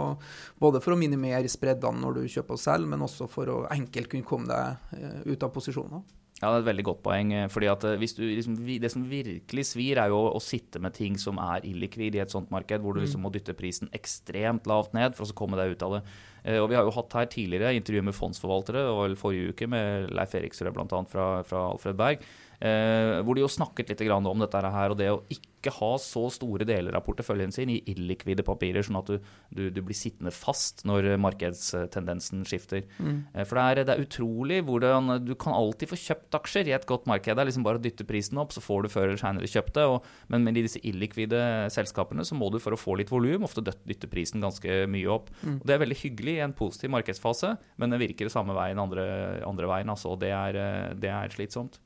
både for å minimere spreddene når du kjøper og selger, men også for å enkelt kunne komme deg ut av posisjoner? Ja, det er et veldig godt poeng. Eh, fordi at eh, du, liksom, Det som virkelig svir, er jo å, sitte med ting som er illikvid i et sånt marked, hvor du mm. liksom må dytte prisen ekstremt lavt ned for å komme deg ut av det. Eh, og Vi har jo hatt her tidligere intervju med fondsforvaltere, og forrige uke med Leif Eriksrød bl.a. Fra, fra Alfred Berg. Eh, hvor de jo snakket litt om dette her, og det å ikke ha så store deler av porteføljen sin i illikvide papirer, sånn at du, du, du, blir sittende fast når markedstendensen skifter. Mm. Eh, for det er, det er, utrolig hvordan Du kan alltid få kjøpt aksjer i et godt marked. Det er liksom bare å dytte prisen opp, så får du før eller senere kjøpt det. Og, men med disse illikvide selskapene så må du for å få litt volum ofte dytte prisen ganske mye opp. Mm. Og Det er veldig hyggelig i en positiv markedsfase, men det virker samme veien andre, andre veien. Altså, og det er, eh, det er slitsomt.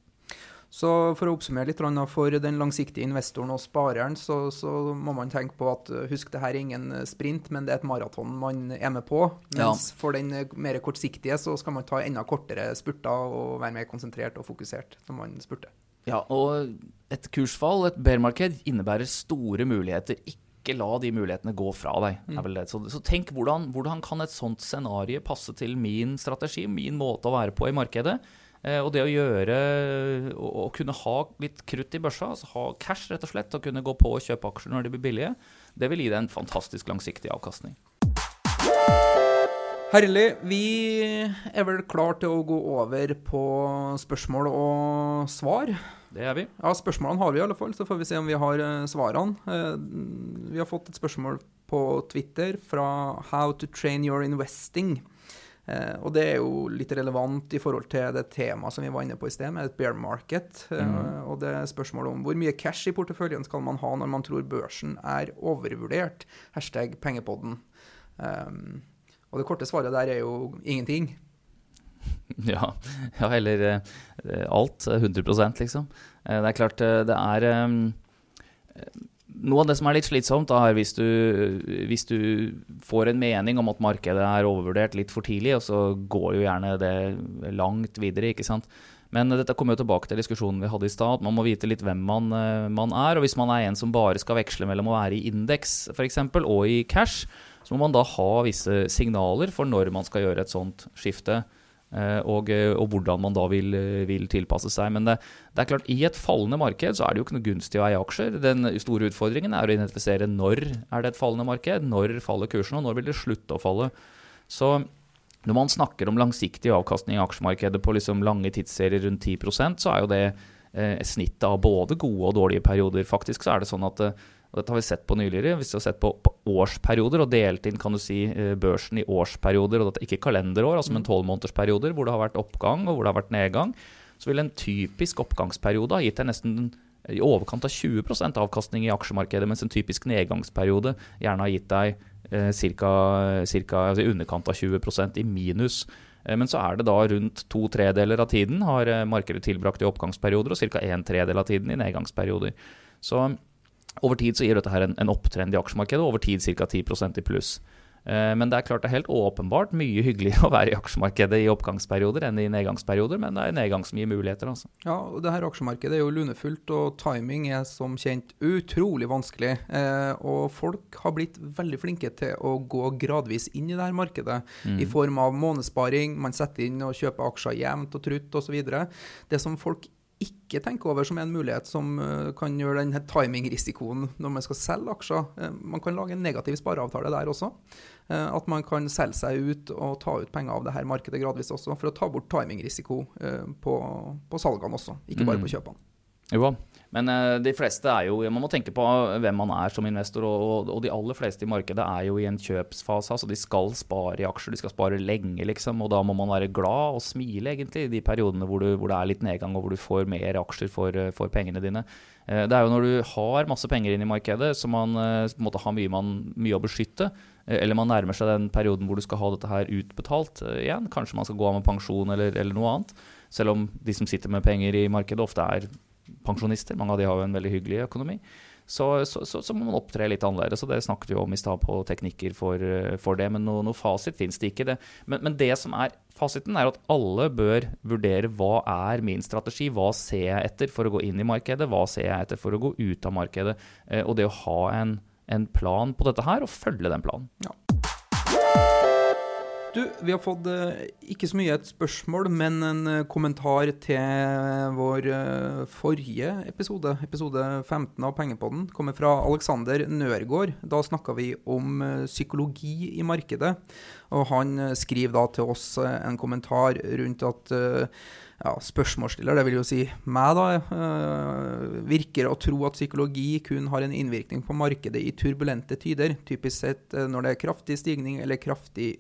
Så for å oppsummere litt for den langsiktige investoren og spareren, så, så må man tenke på at husk, det her er ingen sprint, men det er et maraton man er med på. Mens ja. for den mer kortsiktige så skal man ta enda kortere spurter og være mer konsentrert og fokusert når man spurter. Ja, og et kursfall, et bear-marked, innebærer store muligheter. Ikke la de mulighetene gå fra deg. Mm. Så, så, tenk hvordan, hvordan kan et sånt scenario passe til min strategi, min måte å være på i markedet? Eh, og det å gjøre Å kunne ha litt krutt i børsa, altså ha cash rett og slett, og kunne gå på og kjøpe aksjer når de blir billige, det vil gi deg en fantastisk langsiktig avkastning. Herlig. Vi er vel klar til å gå over på spørsmål og svar. Det er vi. Ja, Spørsmålene har vi i alle fall, så får vi se om vi har eh, svarene. Eh, vi har fått et spørsmål på Twitter fra How to train your investing. Eh, og det er jo litt relevant i forhold til det temaet som vi var inne på i sted, med et bear market. Eh, mm. og det er spørsmålet om hvor mye cash i porteføljen skal man ha når man tror børsen er overvurdert. Hashtag pengepodden. Um, og det korte svaret der er jo ingenting. Ja, ja eller alt. 100% liksom. Det er klart, det er noe av det som er litt slitsomt, er hvis du, hvis du, får en mening om at markedet er overvurdert litt for tidlig, og så går jo gjerne det langt videre, ikke sant. Men dette kommer jo tilbake til diskusjonen vi hadde i stad. Man må vite litt hvem man, eh, man, er. Og hvis man er en som bare skal veksle mellom å være i indeks f.eks. og i cash, så må man da ha visse signaler for når man skal gjøre et sånt skifte. Eh, og, eh, og, hvordan man da vil, eh, vil tilpasse seg. Men det, det, er klart, i et fallende marked så er det jo ikke noe gunstig å eie aksjer. Den store utfordringen er å identifisere når er det et fallende marked, når faller kursen, og når vil det slutte å falle. Så når man snakker om langsiktig avkastning i aksjemarkedet på liksom lange tidsserier rundt 10% så er jo det eh, snittet av både gode og dårlige perioder. Faktisk så er det sånn at og dette har vi sett på nyligere. Hvis du har sett på, på, årsperioder og delt inn kan du si, eh, børsen i årsperioder, og dette ikke kalenderår, altså men mm. tolvmånedersperioder hvor det har vært oppgang og hvor det har vært nedgang, så vil en typisk oppgangsperiode ha gitt deg nesten i overkant av 20% avkastning i aksjemarkedet, mens en typisk nedgangsperiode gjerne har gitt deg eh, ca. Altså i underkant av 20% i minus. Eh, men så er det da rundt to tredeler av tiden har eh, markedet tilbrakt i oppgangsperioder, og ca. en tredel av tiden i nedgangsperioder. Så over tid så gir dette her en, en opptrend i aksjemarkedet, over tid ca. 10% i pluss. Eh, men det er klart det er helt åpenbart mye hyggeligere å være i aksjemarkedet i oppgangsperioder enn i nedgangsperioder, men det er nedgang som gir muligheter. Altså. Ja, og det her aksjemarkedet er jo lunefullt, og timing er som kjent utrolig vanskelig. Eh, og folk har blitt veldig flinke til å gå gradvis inn i det her markedet, mm. i form av månedssparing, man setter inn og kjøper aksjer jevnt og trutt osv. Det som folk ikke tenker over som en mulighet som uh, kan gjøre den timingrisikoen når man skal selge aksjer. Uh, man kan lage en negativ spareavtale der også. Uh, at man kan selge seg ut og ta ut penger av det her markedet gradvis også, for å ta bort timingrisiko på, på, salgene også, ikke bare mm. på kjøpene. Jo, men uh, de fleste er jo Man må tenke på hvem man er som investor. Og, og, de aller fleste i markedet er jo i en kjøpsfase. altså De skal spare i aksjer, de skal spare lenge, liksom. Og da må man være glad og smile, egentlig, i de periodene hvor, du, hvor det er litt nedgang og hvor du får mer aksjer for, eh, for pengene dine. Det er jo når du har masse penger inn i markedet, så man uh, måtte ha mye, man, mye å beskytte. Eller man nærmer seg den perioden hvor du skal ha dette her utbetalt igjen. Kanskje man skal gå av med pensjon eller, eller noe annet. Selv om de som sitter med penger i markedet, ofte er pensjonister. Mange av de har jo en veldig hyggelig økonomi. Så, så, så, så må man opptre litt annerledes. og Det snakket vi om i stad på teknikker for, for, det. Men noe, noe fasit finnes det ikke. Det. Men, men, det som er fasiten, er at alle bør vurdere hva er min strategi. Hva ser jeg etter for å gå inn i markedet? Hva ser jeg etter for å gå ut av markedet? Eh, og det å ha en, en plan på dette her, og følge den planen. Ja. Du, vi har fått eh, ikke så mye et spørsmål, men en eh, kommentar til vår eh, forrige episode, episode 15 av Pengepodden, kommer fra Alexander Nørgaard. Da snakka vi om psykologi i markedet, og han skriver da til oss en kommentar rundt at ja, spørsmålsstiller, det vil jo si meg, da, virker å tro at psykologi kun har en innvirkning på markedet i turbulente tider, typisk sett når det er kraftig stigning eller kraftig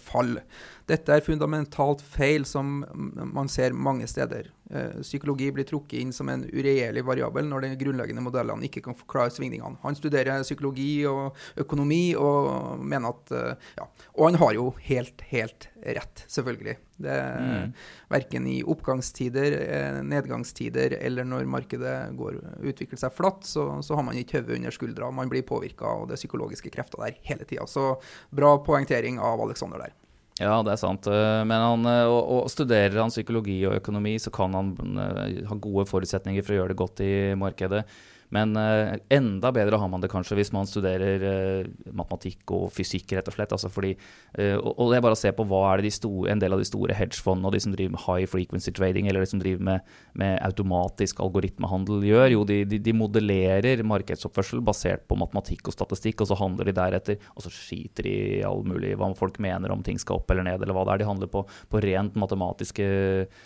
fall. Dette er fundamentalt feil som man ser mange steder. Eh, psykologi blir trukket inn som en uregjerlig variabel når de grunnleggende modellene ikke kan forklare svingningene. Han studerer psykologi og økonomi og mener at eh, Ja. Og han har jo helt, helt rett, selvfølgelig. Det mm. Verken i oppgangstider, eh, nedgangstider eller når markedet går, utvikler seg flatt, så, så har man ikke hodet under skuldra. Man blir påvirka av det psykologiske krefter der hele tida. Så bra poengtering av Alexander der. Ja, det er sant. Eh, men han, eh, og, og studerer han psykologi og økonomi, så kan han ha gode forutsetninger for å gjøre det godt i markedet. Men uh, enda bedre har man det kanskje hvis man studerer uh, matematikk og fysikk, rett og slett. Altså fordi, uh, og, det er bare å se på hva er det de store, en del av de store hedgefondene og de som driver med high frequency trading, eller de som driver med, med automatisk algoritmehandel, gjør. Jo, de, de, de, modellerer markedsoppførsel basert på matematikk og statistikk, og så handler de deretter. Og så skiter de i all mulig hva folk mener om ting skal opp eller ned, eller hva det er. De handler på, på rent matematiske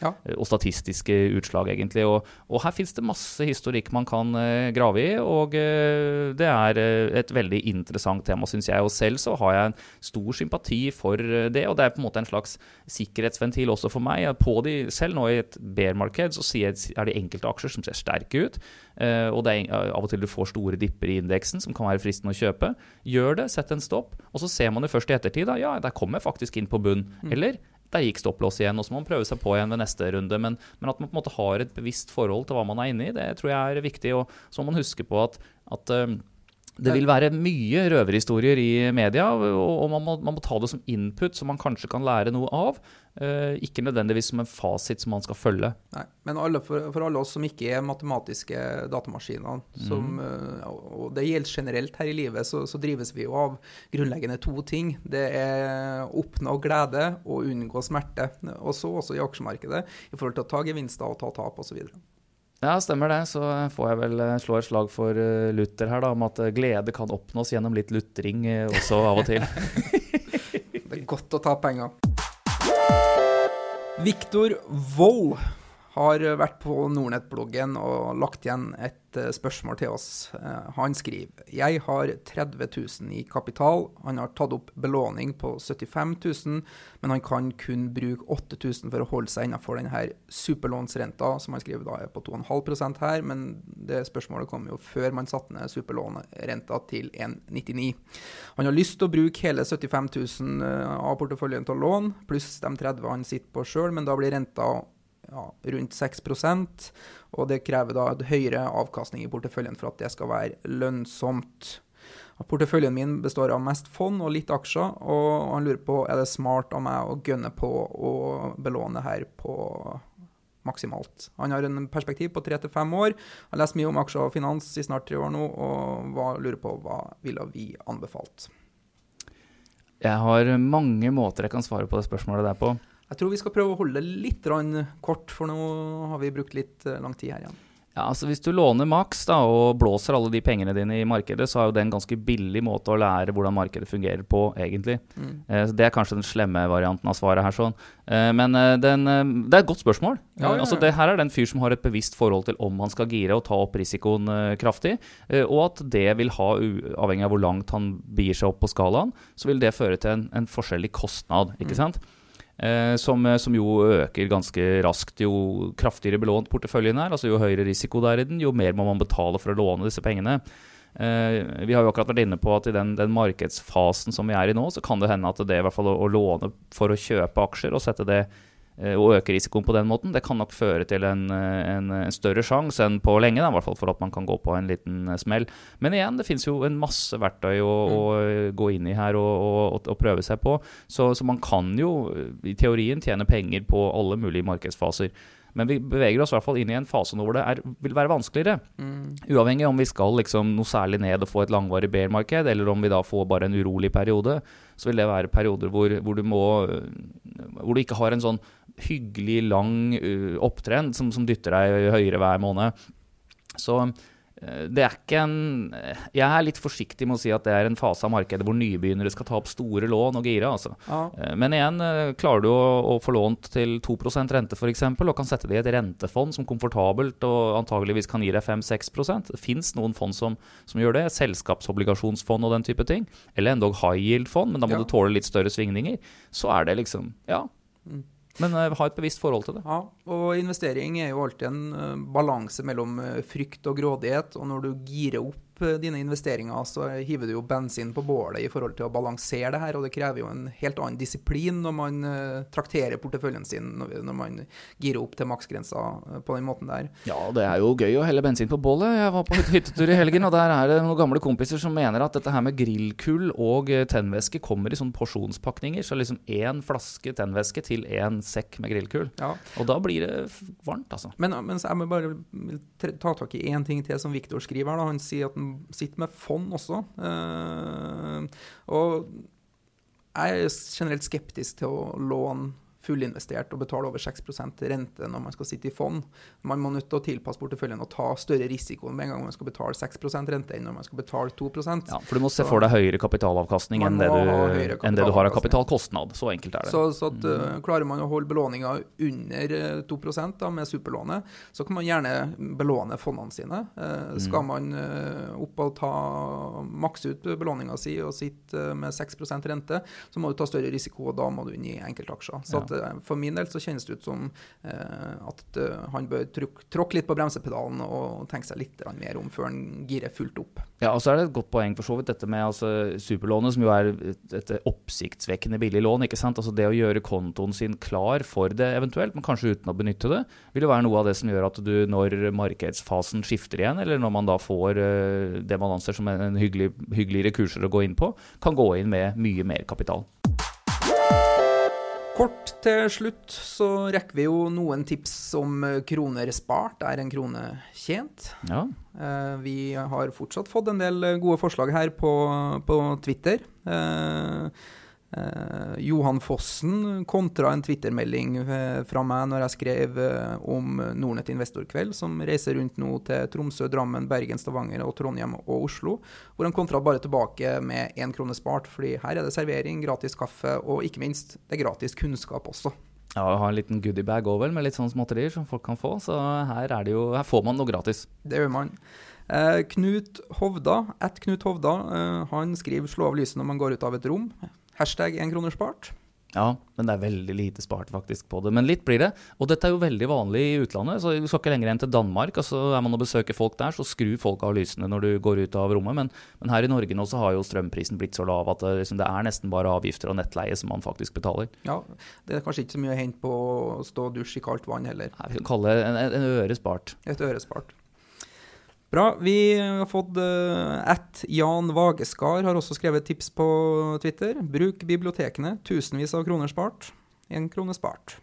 ja. og statistiske utslag, egentlig. Og, og her fins det masse historikk man kan grave i. Og eh, det er eh, et veldig interessant tema, syns jeg. Og selv så har jeg en stor sympati for eh, det. Og det er på en måte en slags sikkerhetsventil også for meg. På de, selv nå i et bear-marked så er det enkelte aksjer som ser sterke ut. Og det er av og til du får store dipper i indeksen som kan være fristende å kjøpe. Gjør det, sett en stopp. Og så ser man det først i ettertid da, ja, der kommer jeg faktisk inn på bunn. Mm. Eller der gikk stopplås igjen. Og så må man prøve seg på igjen ved neste runde. Men, men, at man på en måte har et bevisst forhold til hva man er inne i, det tror jeg er viktig. Og så må man huske på at, at uh, det vil være mye røverhistorier i media, og man må, man må, ta det som input som man kanskje kan lære noe av. Uh, ikke nødvendigvis som en fasit som man skal følge. Nei, Men alle, for, for, alle oss som ikke er matematiske datamaskiner, som, uh, og det gjelder generelt her i livet, så, så, drives vi jo av grunnleggende to ting. Det er oppnå glede og unngå smerte. Og så også i aksjemarkedet, i forhold til å ta gevinster og ta tap osv. Ja, stemmer det. Så får jeg vel eh, slå et slag for Luther her, da, om at glede kan oppnås gjennom litt lutring også av og til. det er godt å ta penger. Viktor Wold har vært på Nordnett-bloggen og lagt igjen et uh, spørsmål til oss. Uh, han skriver jeg har 30 000 i kapital. Han har tatt opp belåning på 75 000, men han kan kun bruke 8000 for å holde seg innenfor denne superlånsrenta, som han skriver da er på 2,5% her. Men det spørsmålet kom jo før man satte ned superlånrenta til 1,99. Han har lyst til å bruke hele 75 000 uh, av porteføljen til å låne, pluss de 30 han sitter på sjøl, men da blir renta ja, rundt 6 og det krever da et høyere avkastning i porteføljen for at det skal være lønnsomt. Porteføljen min består av mest fond og litt aksjer, og han lurer på er det smart av meg å gønne på å belåne her på maksimalt. Han har en perspektiv på tre til fem år. Har lest mye om aksjer og finans i snart tre år nå, og lurer på hva ville vi anbefalt. Jeg har mange måter jeg kan svare på det spørsmålet der på. Jeg tror vi skal prøve å holde det litt kort, for nå har vi brukt litt eh, lang tid her igjen. Ja, altså Hvis du låner maks da, og blåser alle de pengene dine i markedet, så er jo det en ganske billig måte å lære hvordan markedet fungerer på, egentlig. Mm. Eh, det er kanskje den slemme varianten av svaret her. sånn. Eh, men eh, den, eh, det er et godt spørsmål. Ja, ja, ja. Altså, det her er den fyr som har et bevisst forhold til om han skal gire og ta opp risikoen eh, kraftig, og at det vil ha, avhengig av hvor langt han begir seg opp på skalaen, så vil det føre til en, en forskjellig kostnad. ikke mm. sant? Eh, som, eh, som, jo øker ganske raskt jo kraftigere belånt porteføljen er. altså Jo høyere risiko det er i den, jo mer må man betale for å låne disse pengene. Eh, vi har jo akkurat vært inne på at i den, den, markedsfasen som vi er i nå, så kan det hende at det i hvert fall å, å låne for å kjøpe aksjer og sette det Eh, å øke risikoen på den måten, det kan nok føre til en, eh, en, en større sjanse enn på lenge. Da, i hvert fall for at man kan gå på en liten eh, smell. Men igjen, det finnes jo en masse verktøy å, mm. å gå inn i her og, og, og prøve seg på. Så, så, man kan jo i teorien tjene penger på alle mulige markedsfaser. Men vi beveger oss i hvert fall inn i en fase nå hvor det er, vil være vanskeligere. Mm. Uavhengig om vi skal liksom noe særlig ned og få et langvarig bear-marked, eller om vi da får bare en urolig periode, så vil det være perioder hvor, hvor, du, må, hvor du ikke har en sånn hyggelig, lang uh, som, som, dytter deg høyere hver måned. Så uh, det er ikke en Jeg er litt forsiktig med å si at det er en fase av markedet hvor nybegynnere skal ta opp store lån og gire. Altså. Ja. Men igjen, klarer du å, å, få lånt til 2% rente f.eks., og kan sette det i et rentefond som komfortabelt og antageligvis kan gi deg 5-6 Det fins noen fond som, som, gjør det. Selskapsobligasjonsfond og den type ting. Eller endog high yield-fond, men da må ja. du tåle litt større svingninger. Så er det liksom Ja. Mm. Men uh, ha et bevisst forhold til det. Ja, og investering er jo alltid en uh, balanse mellom uh, frykt og grådighet. Og når du girer opp dine investeringer, så hiver du jo bensin på bålet i forhold til å balansere det her. Og det krever jo en helt annen disiplin når man trakterer porteføljen sin når, når man girer opp til maksgrensa på den måten der. Ja, det er jo gøy å helle bensin på bålet. Jeg var på hyttetur i helgen, og der er det noen gamle kompiser som mener at dette her med grillkull og tennvæske kommer i sånne porsjonspakninger. Så liksom én flaske tennvæske til én sekk med grillkull. Ja. Og da blir det varmt, altså. Men, men jeg må bare ta tak i én ting til som Viktor skriver Da. Han sier at han sitter med fond også. Uh, og er generelt skeptisk til å låne fullinvestert og betale over 6% rente når man skal sitte i fond. Man må nødt til å tilpasse porteføljen og ta større risiko med en gang man skal betale 6% rente enn når man skal betale 2% Ja, For du må se for deg høyere kapitalavkastning enn det, du, enn det, du, har av kapitalkostnad. Så enkelt er det. Så, så at, uh, klarer man å holde belåninga under 2 eh, da, med superlånet, så kan man gjerne belåne fondene sine. Uh, skal mm. man uh, opp og ta maks ut belåninga si og sitte med 6% rente, så må du ta større risiko, og da må du inn i enkeltaksjer. Så ja. Eh, for min del så kjennes det ut som eh, at uh, han bør tråkke litt på bremsepedalen og tenke seg litt mer om før han girer fullt opp. Ja, og så er det et godt poeng for så vidt dette med altså, superlånet, som jo er et oppsiktsvekkende billig lån. ikke sant? Altså Det å gjøre kontoen sin klar for det eventuelt, men kanskje uten å benytte det, vil jo være noe av det som gjør at du når markedsfasen skifter igjen, eller når man da får det man anser som en hyggelig, hyggeligere kurser å gå inn på, kan gå inn med mye mer kapital. Kort til slutt så rekker vi jo noen tips om kroner spart er en krone tjent. Ja. Eh, vi har fortsatt fått en del gode forslag her på, på Twitter. Eh, Johan Fossen kontra en twittermelding eh, fra meg når jeg skrev eh, om Nordnett investorkveld, som reiser rundt nå til Tromsø, Drammen, Bergen, Stavanger og Trondheim og Oslo. Hvor han kontra bare tilbake med én krone spart, fordi her er det servering, gratis kaffe og ikke minst, det er gratis kunnskap også. Ja, vi har en liten goodiebag òg, med litt sånne småtterier som folk kan få. Så her, er det jo, her får man noe gratis. Det gjør man. Eh, Knut Hovda, at Knut Hovda, eh, han skriver 'slå av lyset når man går ut av et rom'. Hashtag én kroner spart. Ja, men det er veldig lite spart faktisk på det. Men litt blir det. Og dette er jo veldig vanlig i utlandet. så Du skal ikke lenger enn til Danmark. altså Er man og besøker folk der, så skrur folk av lysene når du går ut av rommet. Men, men her i Norge nå så har jo strømprisen blitt så lav at det, liksom, det, er nesten bare avgifter og nettleie som man faktisk betaler. Ja, Det er kanskje ikke så mye å hente på å stå og dusje i kaldt vann heller. Nei, Vi kan kalle det en, en øre spart. Et øre spart. Bra. Vi har fått uh, Jan Vageskar har også skrevet tips på Twitter. Bruk bibliotekene. Tusenvis av kroner spart. Én krone spart.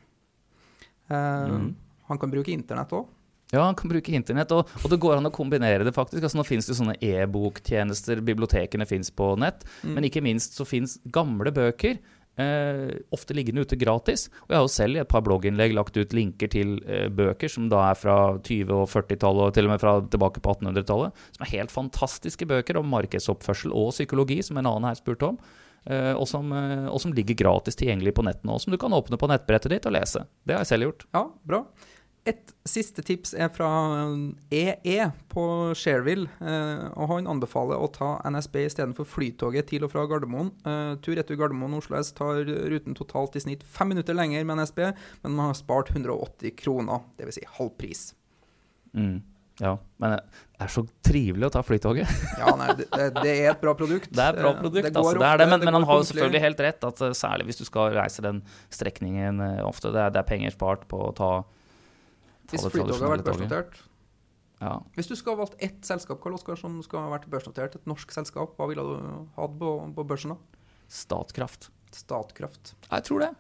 Uh, mm. Han kan bruke internett òg. Ja, han kan bruke internett, og, og, det går an å kombinere det faktisk. Altså, nå finnes det sånne e-boktjenester, bibliotekene fins på nett. Mm. Men ikke minst så fins gamle bøker eh, ofte liggende ute gratis. Og jeg har jo selv i et par blogginnlegg lagt ut linker til eh, bøker som da er fra 20- og 40-tallet, og til og med fra tilbake på 1800-tallet. Som er helt fantastiske bøker om markedsoppførsel og psykologi, som en annen her spurte om. Eh, og, som, uh, og, som, ligger gratis tilgjengelig på nett nå, som du kan åpne på nettbrettet ditt og lese. Det har jeg selv gjort. Ja, bra. Et siste tips er fra EE e på Shareville. Eh, og Han anbefaler å ta NSB istedenfor Flytoget til og fra Gardermoen. Eh, Tur-retur Gardermoen-Oslo S tar ruten totalt i snitt fem minutter lenger med NSB, men man har spart 180 kroner, dvs. Si halv pris. Mm. Ja, men det er så trivelig å ta Flytoget. ja, nei, det, det, er et bra produkt. Det er et bra produkt, det altså. Det er det, men, men han har jo selvfølgelig helt rett, at eh, særlig hvis du skal reise den strekningen ofte, det er, det er penger spart på å ta hvis Flytoget har vært børsnotert ja. Hvis du skulle ha valgt ett selskap Karl Oskar, som skal ha vært børsnotert, et norsk selskap, hva ville du hatt på, på børsen da? Statkraft. Statkraft. Jeg tror det.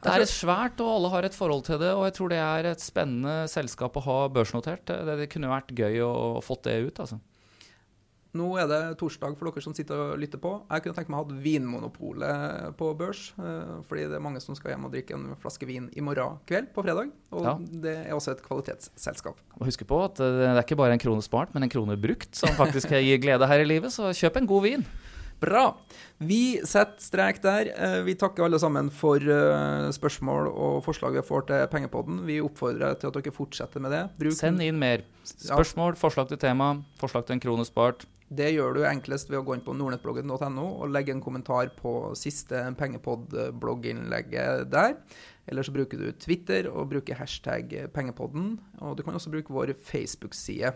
Det er svært, og alle har et forhold til det. Og jeg tror det er et spennende selskap å ha børsnotert. Det, det kunne vært gøy å, å fått det ut, altså. Nå er det torsdag for dere som sitter og lytter på. Jeg kunne tenkt meg å ha Vinmonopolet på børs. Eh, fordi det er mange som skal hjem og drikke en flaske vin i morgen kveld, på fredag. Og ja. det er også et kvalitetsselskap. Og husk på at eh, det er ikke bare en krone spart, men en krone brukt som faktisk gir glede her i livet. Så kjøp en god vin. Bra. Vi setter strek der. Eh, vi takker alle sammen for spørsmål og forslag vi får til Pengepodden. Vi oppfordrer til at dere fortsetter med det. Bruk Send inn mer. Spørsmål, forslag til tema, forslag til en krone spart. Det gjør du enklest ved å gå inn på nordnettbloggen.no og legge en kommentar på siste Pengepod-blogginnlegget der. Eller så bruker du Twitter og bruker hashtag pengepodden. Og du kan også bruke vår Facebook-side.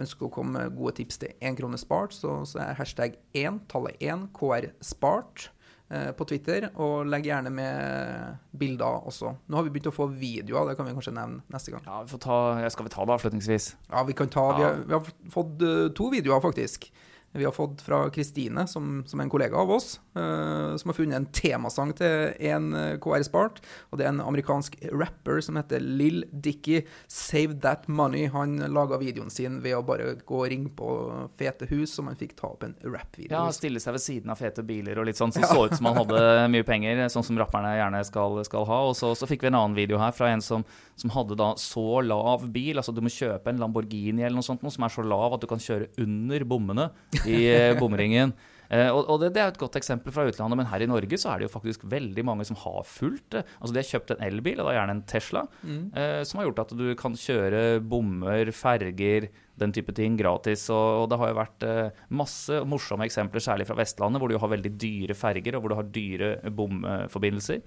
Ønsker å komme med gode tips til én krone spart, så, så er hashtag 1, tallet 1, KR spart på Twitter, og legg gjerne med bilder også. Nå har vi begynt å få videoer, det kan vi kanskje nevne neste gang. Ja, vi får ta, skal vi ta det avslutningsvis? Ja, vi kan ta, vi har, vi har fått eh, to videoer faktisk. Vi har fått fra Kristine, som, som er en kollega av oss, uh, som har funnet en temasang til en eh, KR Spart. Og det er en amerikansk rapper som heter Lill Dicky. Save That Money. Han laga videoen sin ved å bare gå og ringe på fete hus, så man fikk ta opp en rap-video. Ja, Stille seg ved siden av fete biler og litt sånn, så så ut som han hadde mye penger, sånn som rapperne gjerne skal, skal ha. Og så, så fikk vi en annen video her fra en som, som hadde da så lav bil, altså du må kjøpe en Lamborghini eller noe sånt, noe som er så lav at du kan kjøre under bommene i eh, bomringen. Eh, og og det, det er et godt eksempel fra utlandet, men her i Norge så er det jo faktisk veldig mange som har fulgt det. Altså De har kjøpt en elbil, og da gjerne en Tesla, eh, som har gjort at du kan kjøre bommer, ferger, den type ting gratis. Og, og det har jo vært eh, masse morsomme eksempler, særlig fra Vestlandet, hvor du har veldig dyre ferger, og hvor du har dyre bomforbindelser.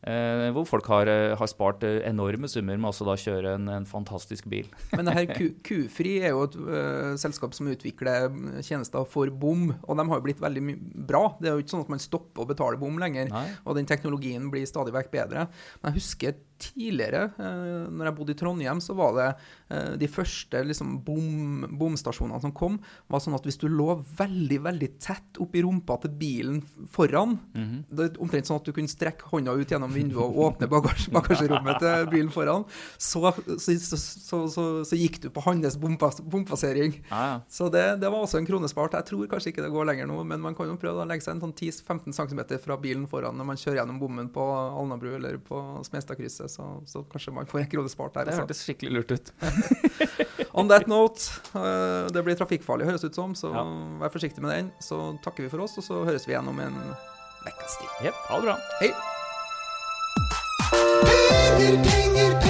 Eh, hvor folk har, eh, har spart eh, enorme summer med også da kjøre en, en fantastisk bil. Men det her Qfri er jo et uh, selskap som utvikler tjenester for bom, og de har jo blitt veldig bra. Det er jo ikke sånn at man stopper å betale bom lenger, Nei. og den teknologien blir stadig vekk bedre. Men jeg husker tidligere, eh, når jeg bodde i Trondheim, så var det eh, de første liksom, bom, bomstasjonene som kom, var sånn at hvis du lå veldig, veldig tett oppi rumpa til bilen foran, det er omtrent sånn at du kunne strekke hånda ut gjennom vinduet og åpne bagasje, bagasjerommet til bilen foran, så, så, så, så, gikk du på hans bompass, bompassering. Ah, ja. Så det, det var også en kronespart. Jeg tror kanskje ikke det går lenger nå, men man kan jo prøve å legge seg en sånn 10-15 cm fra bilen foran når man kjører gjennom bommen på Alnabru eller på Smestadkrysset, så, så kanskje man får en kronespart der. Det altså. hørtes skikkelig lurt ut. On that note, uh, det blir trafikkfarlig, høres ut som, så Ja. vær forsiktig med den. Så takker vi for oss, og så høres vi igjen om en ukes tid. Yep, ha det bra. Hei! Penger, penger, penger.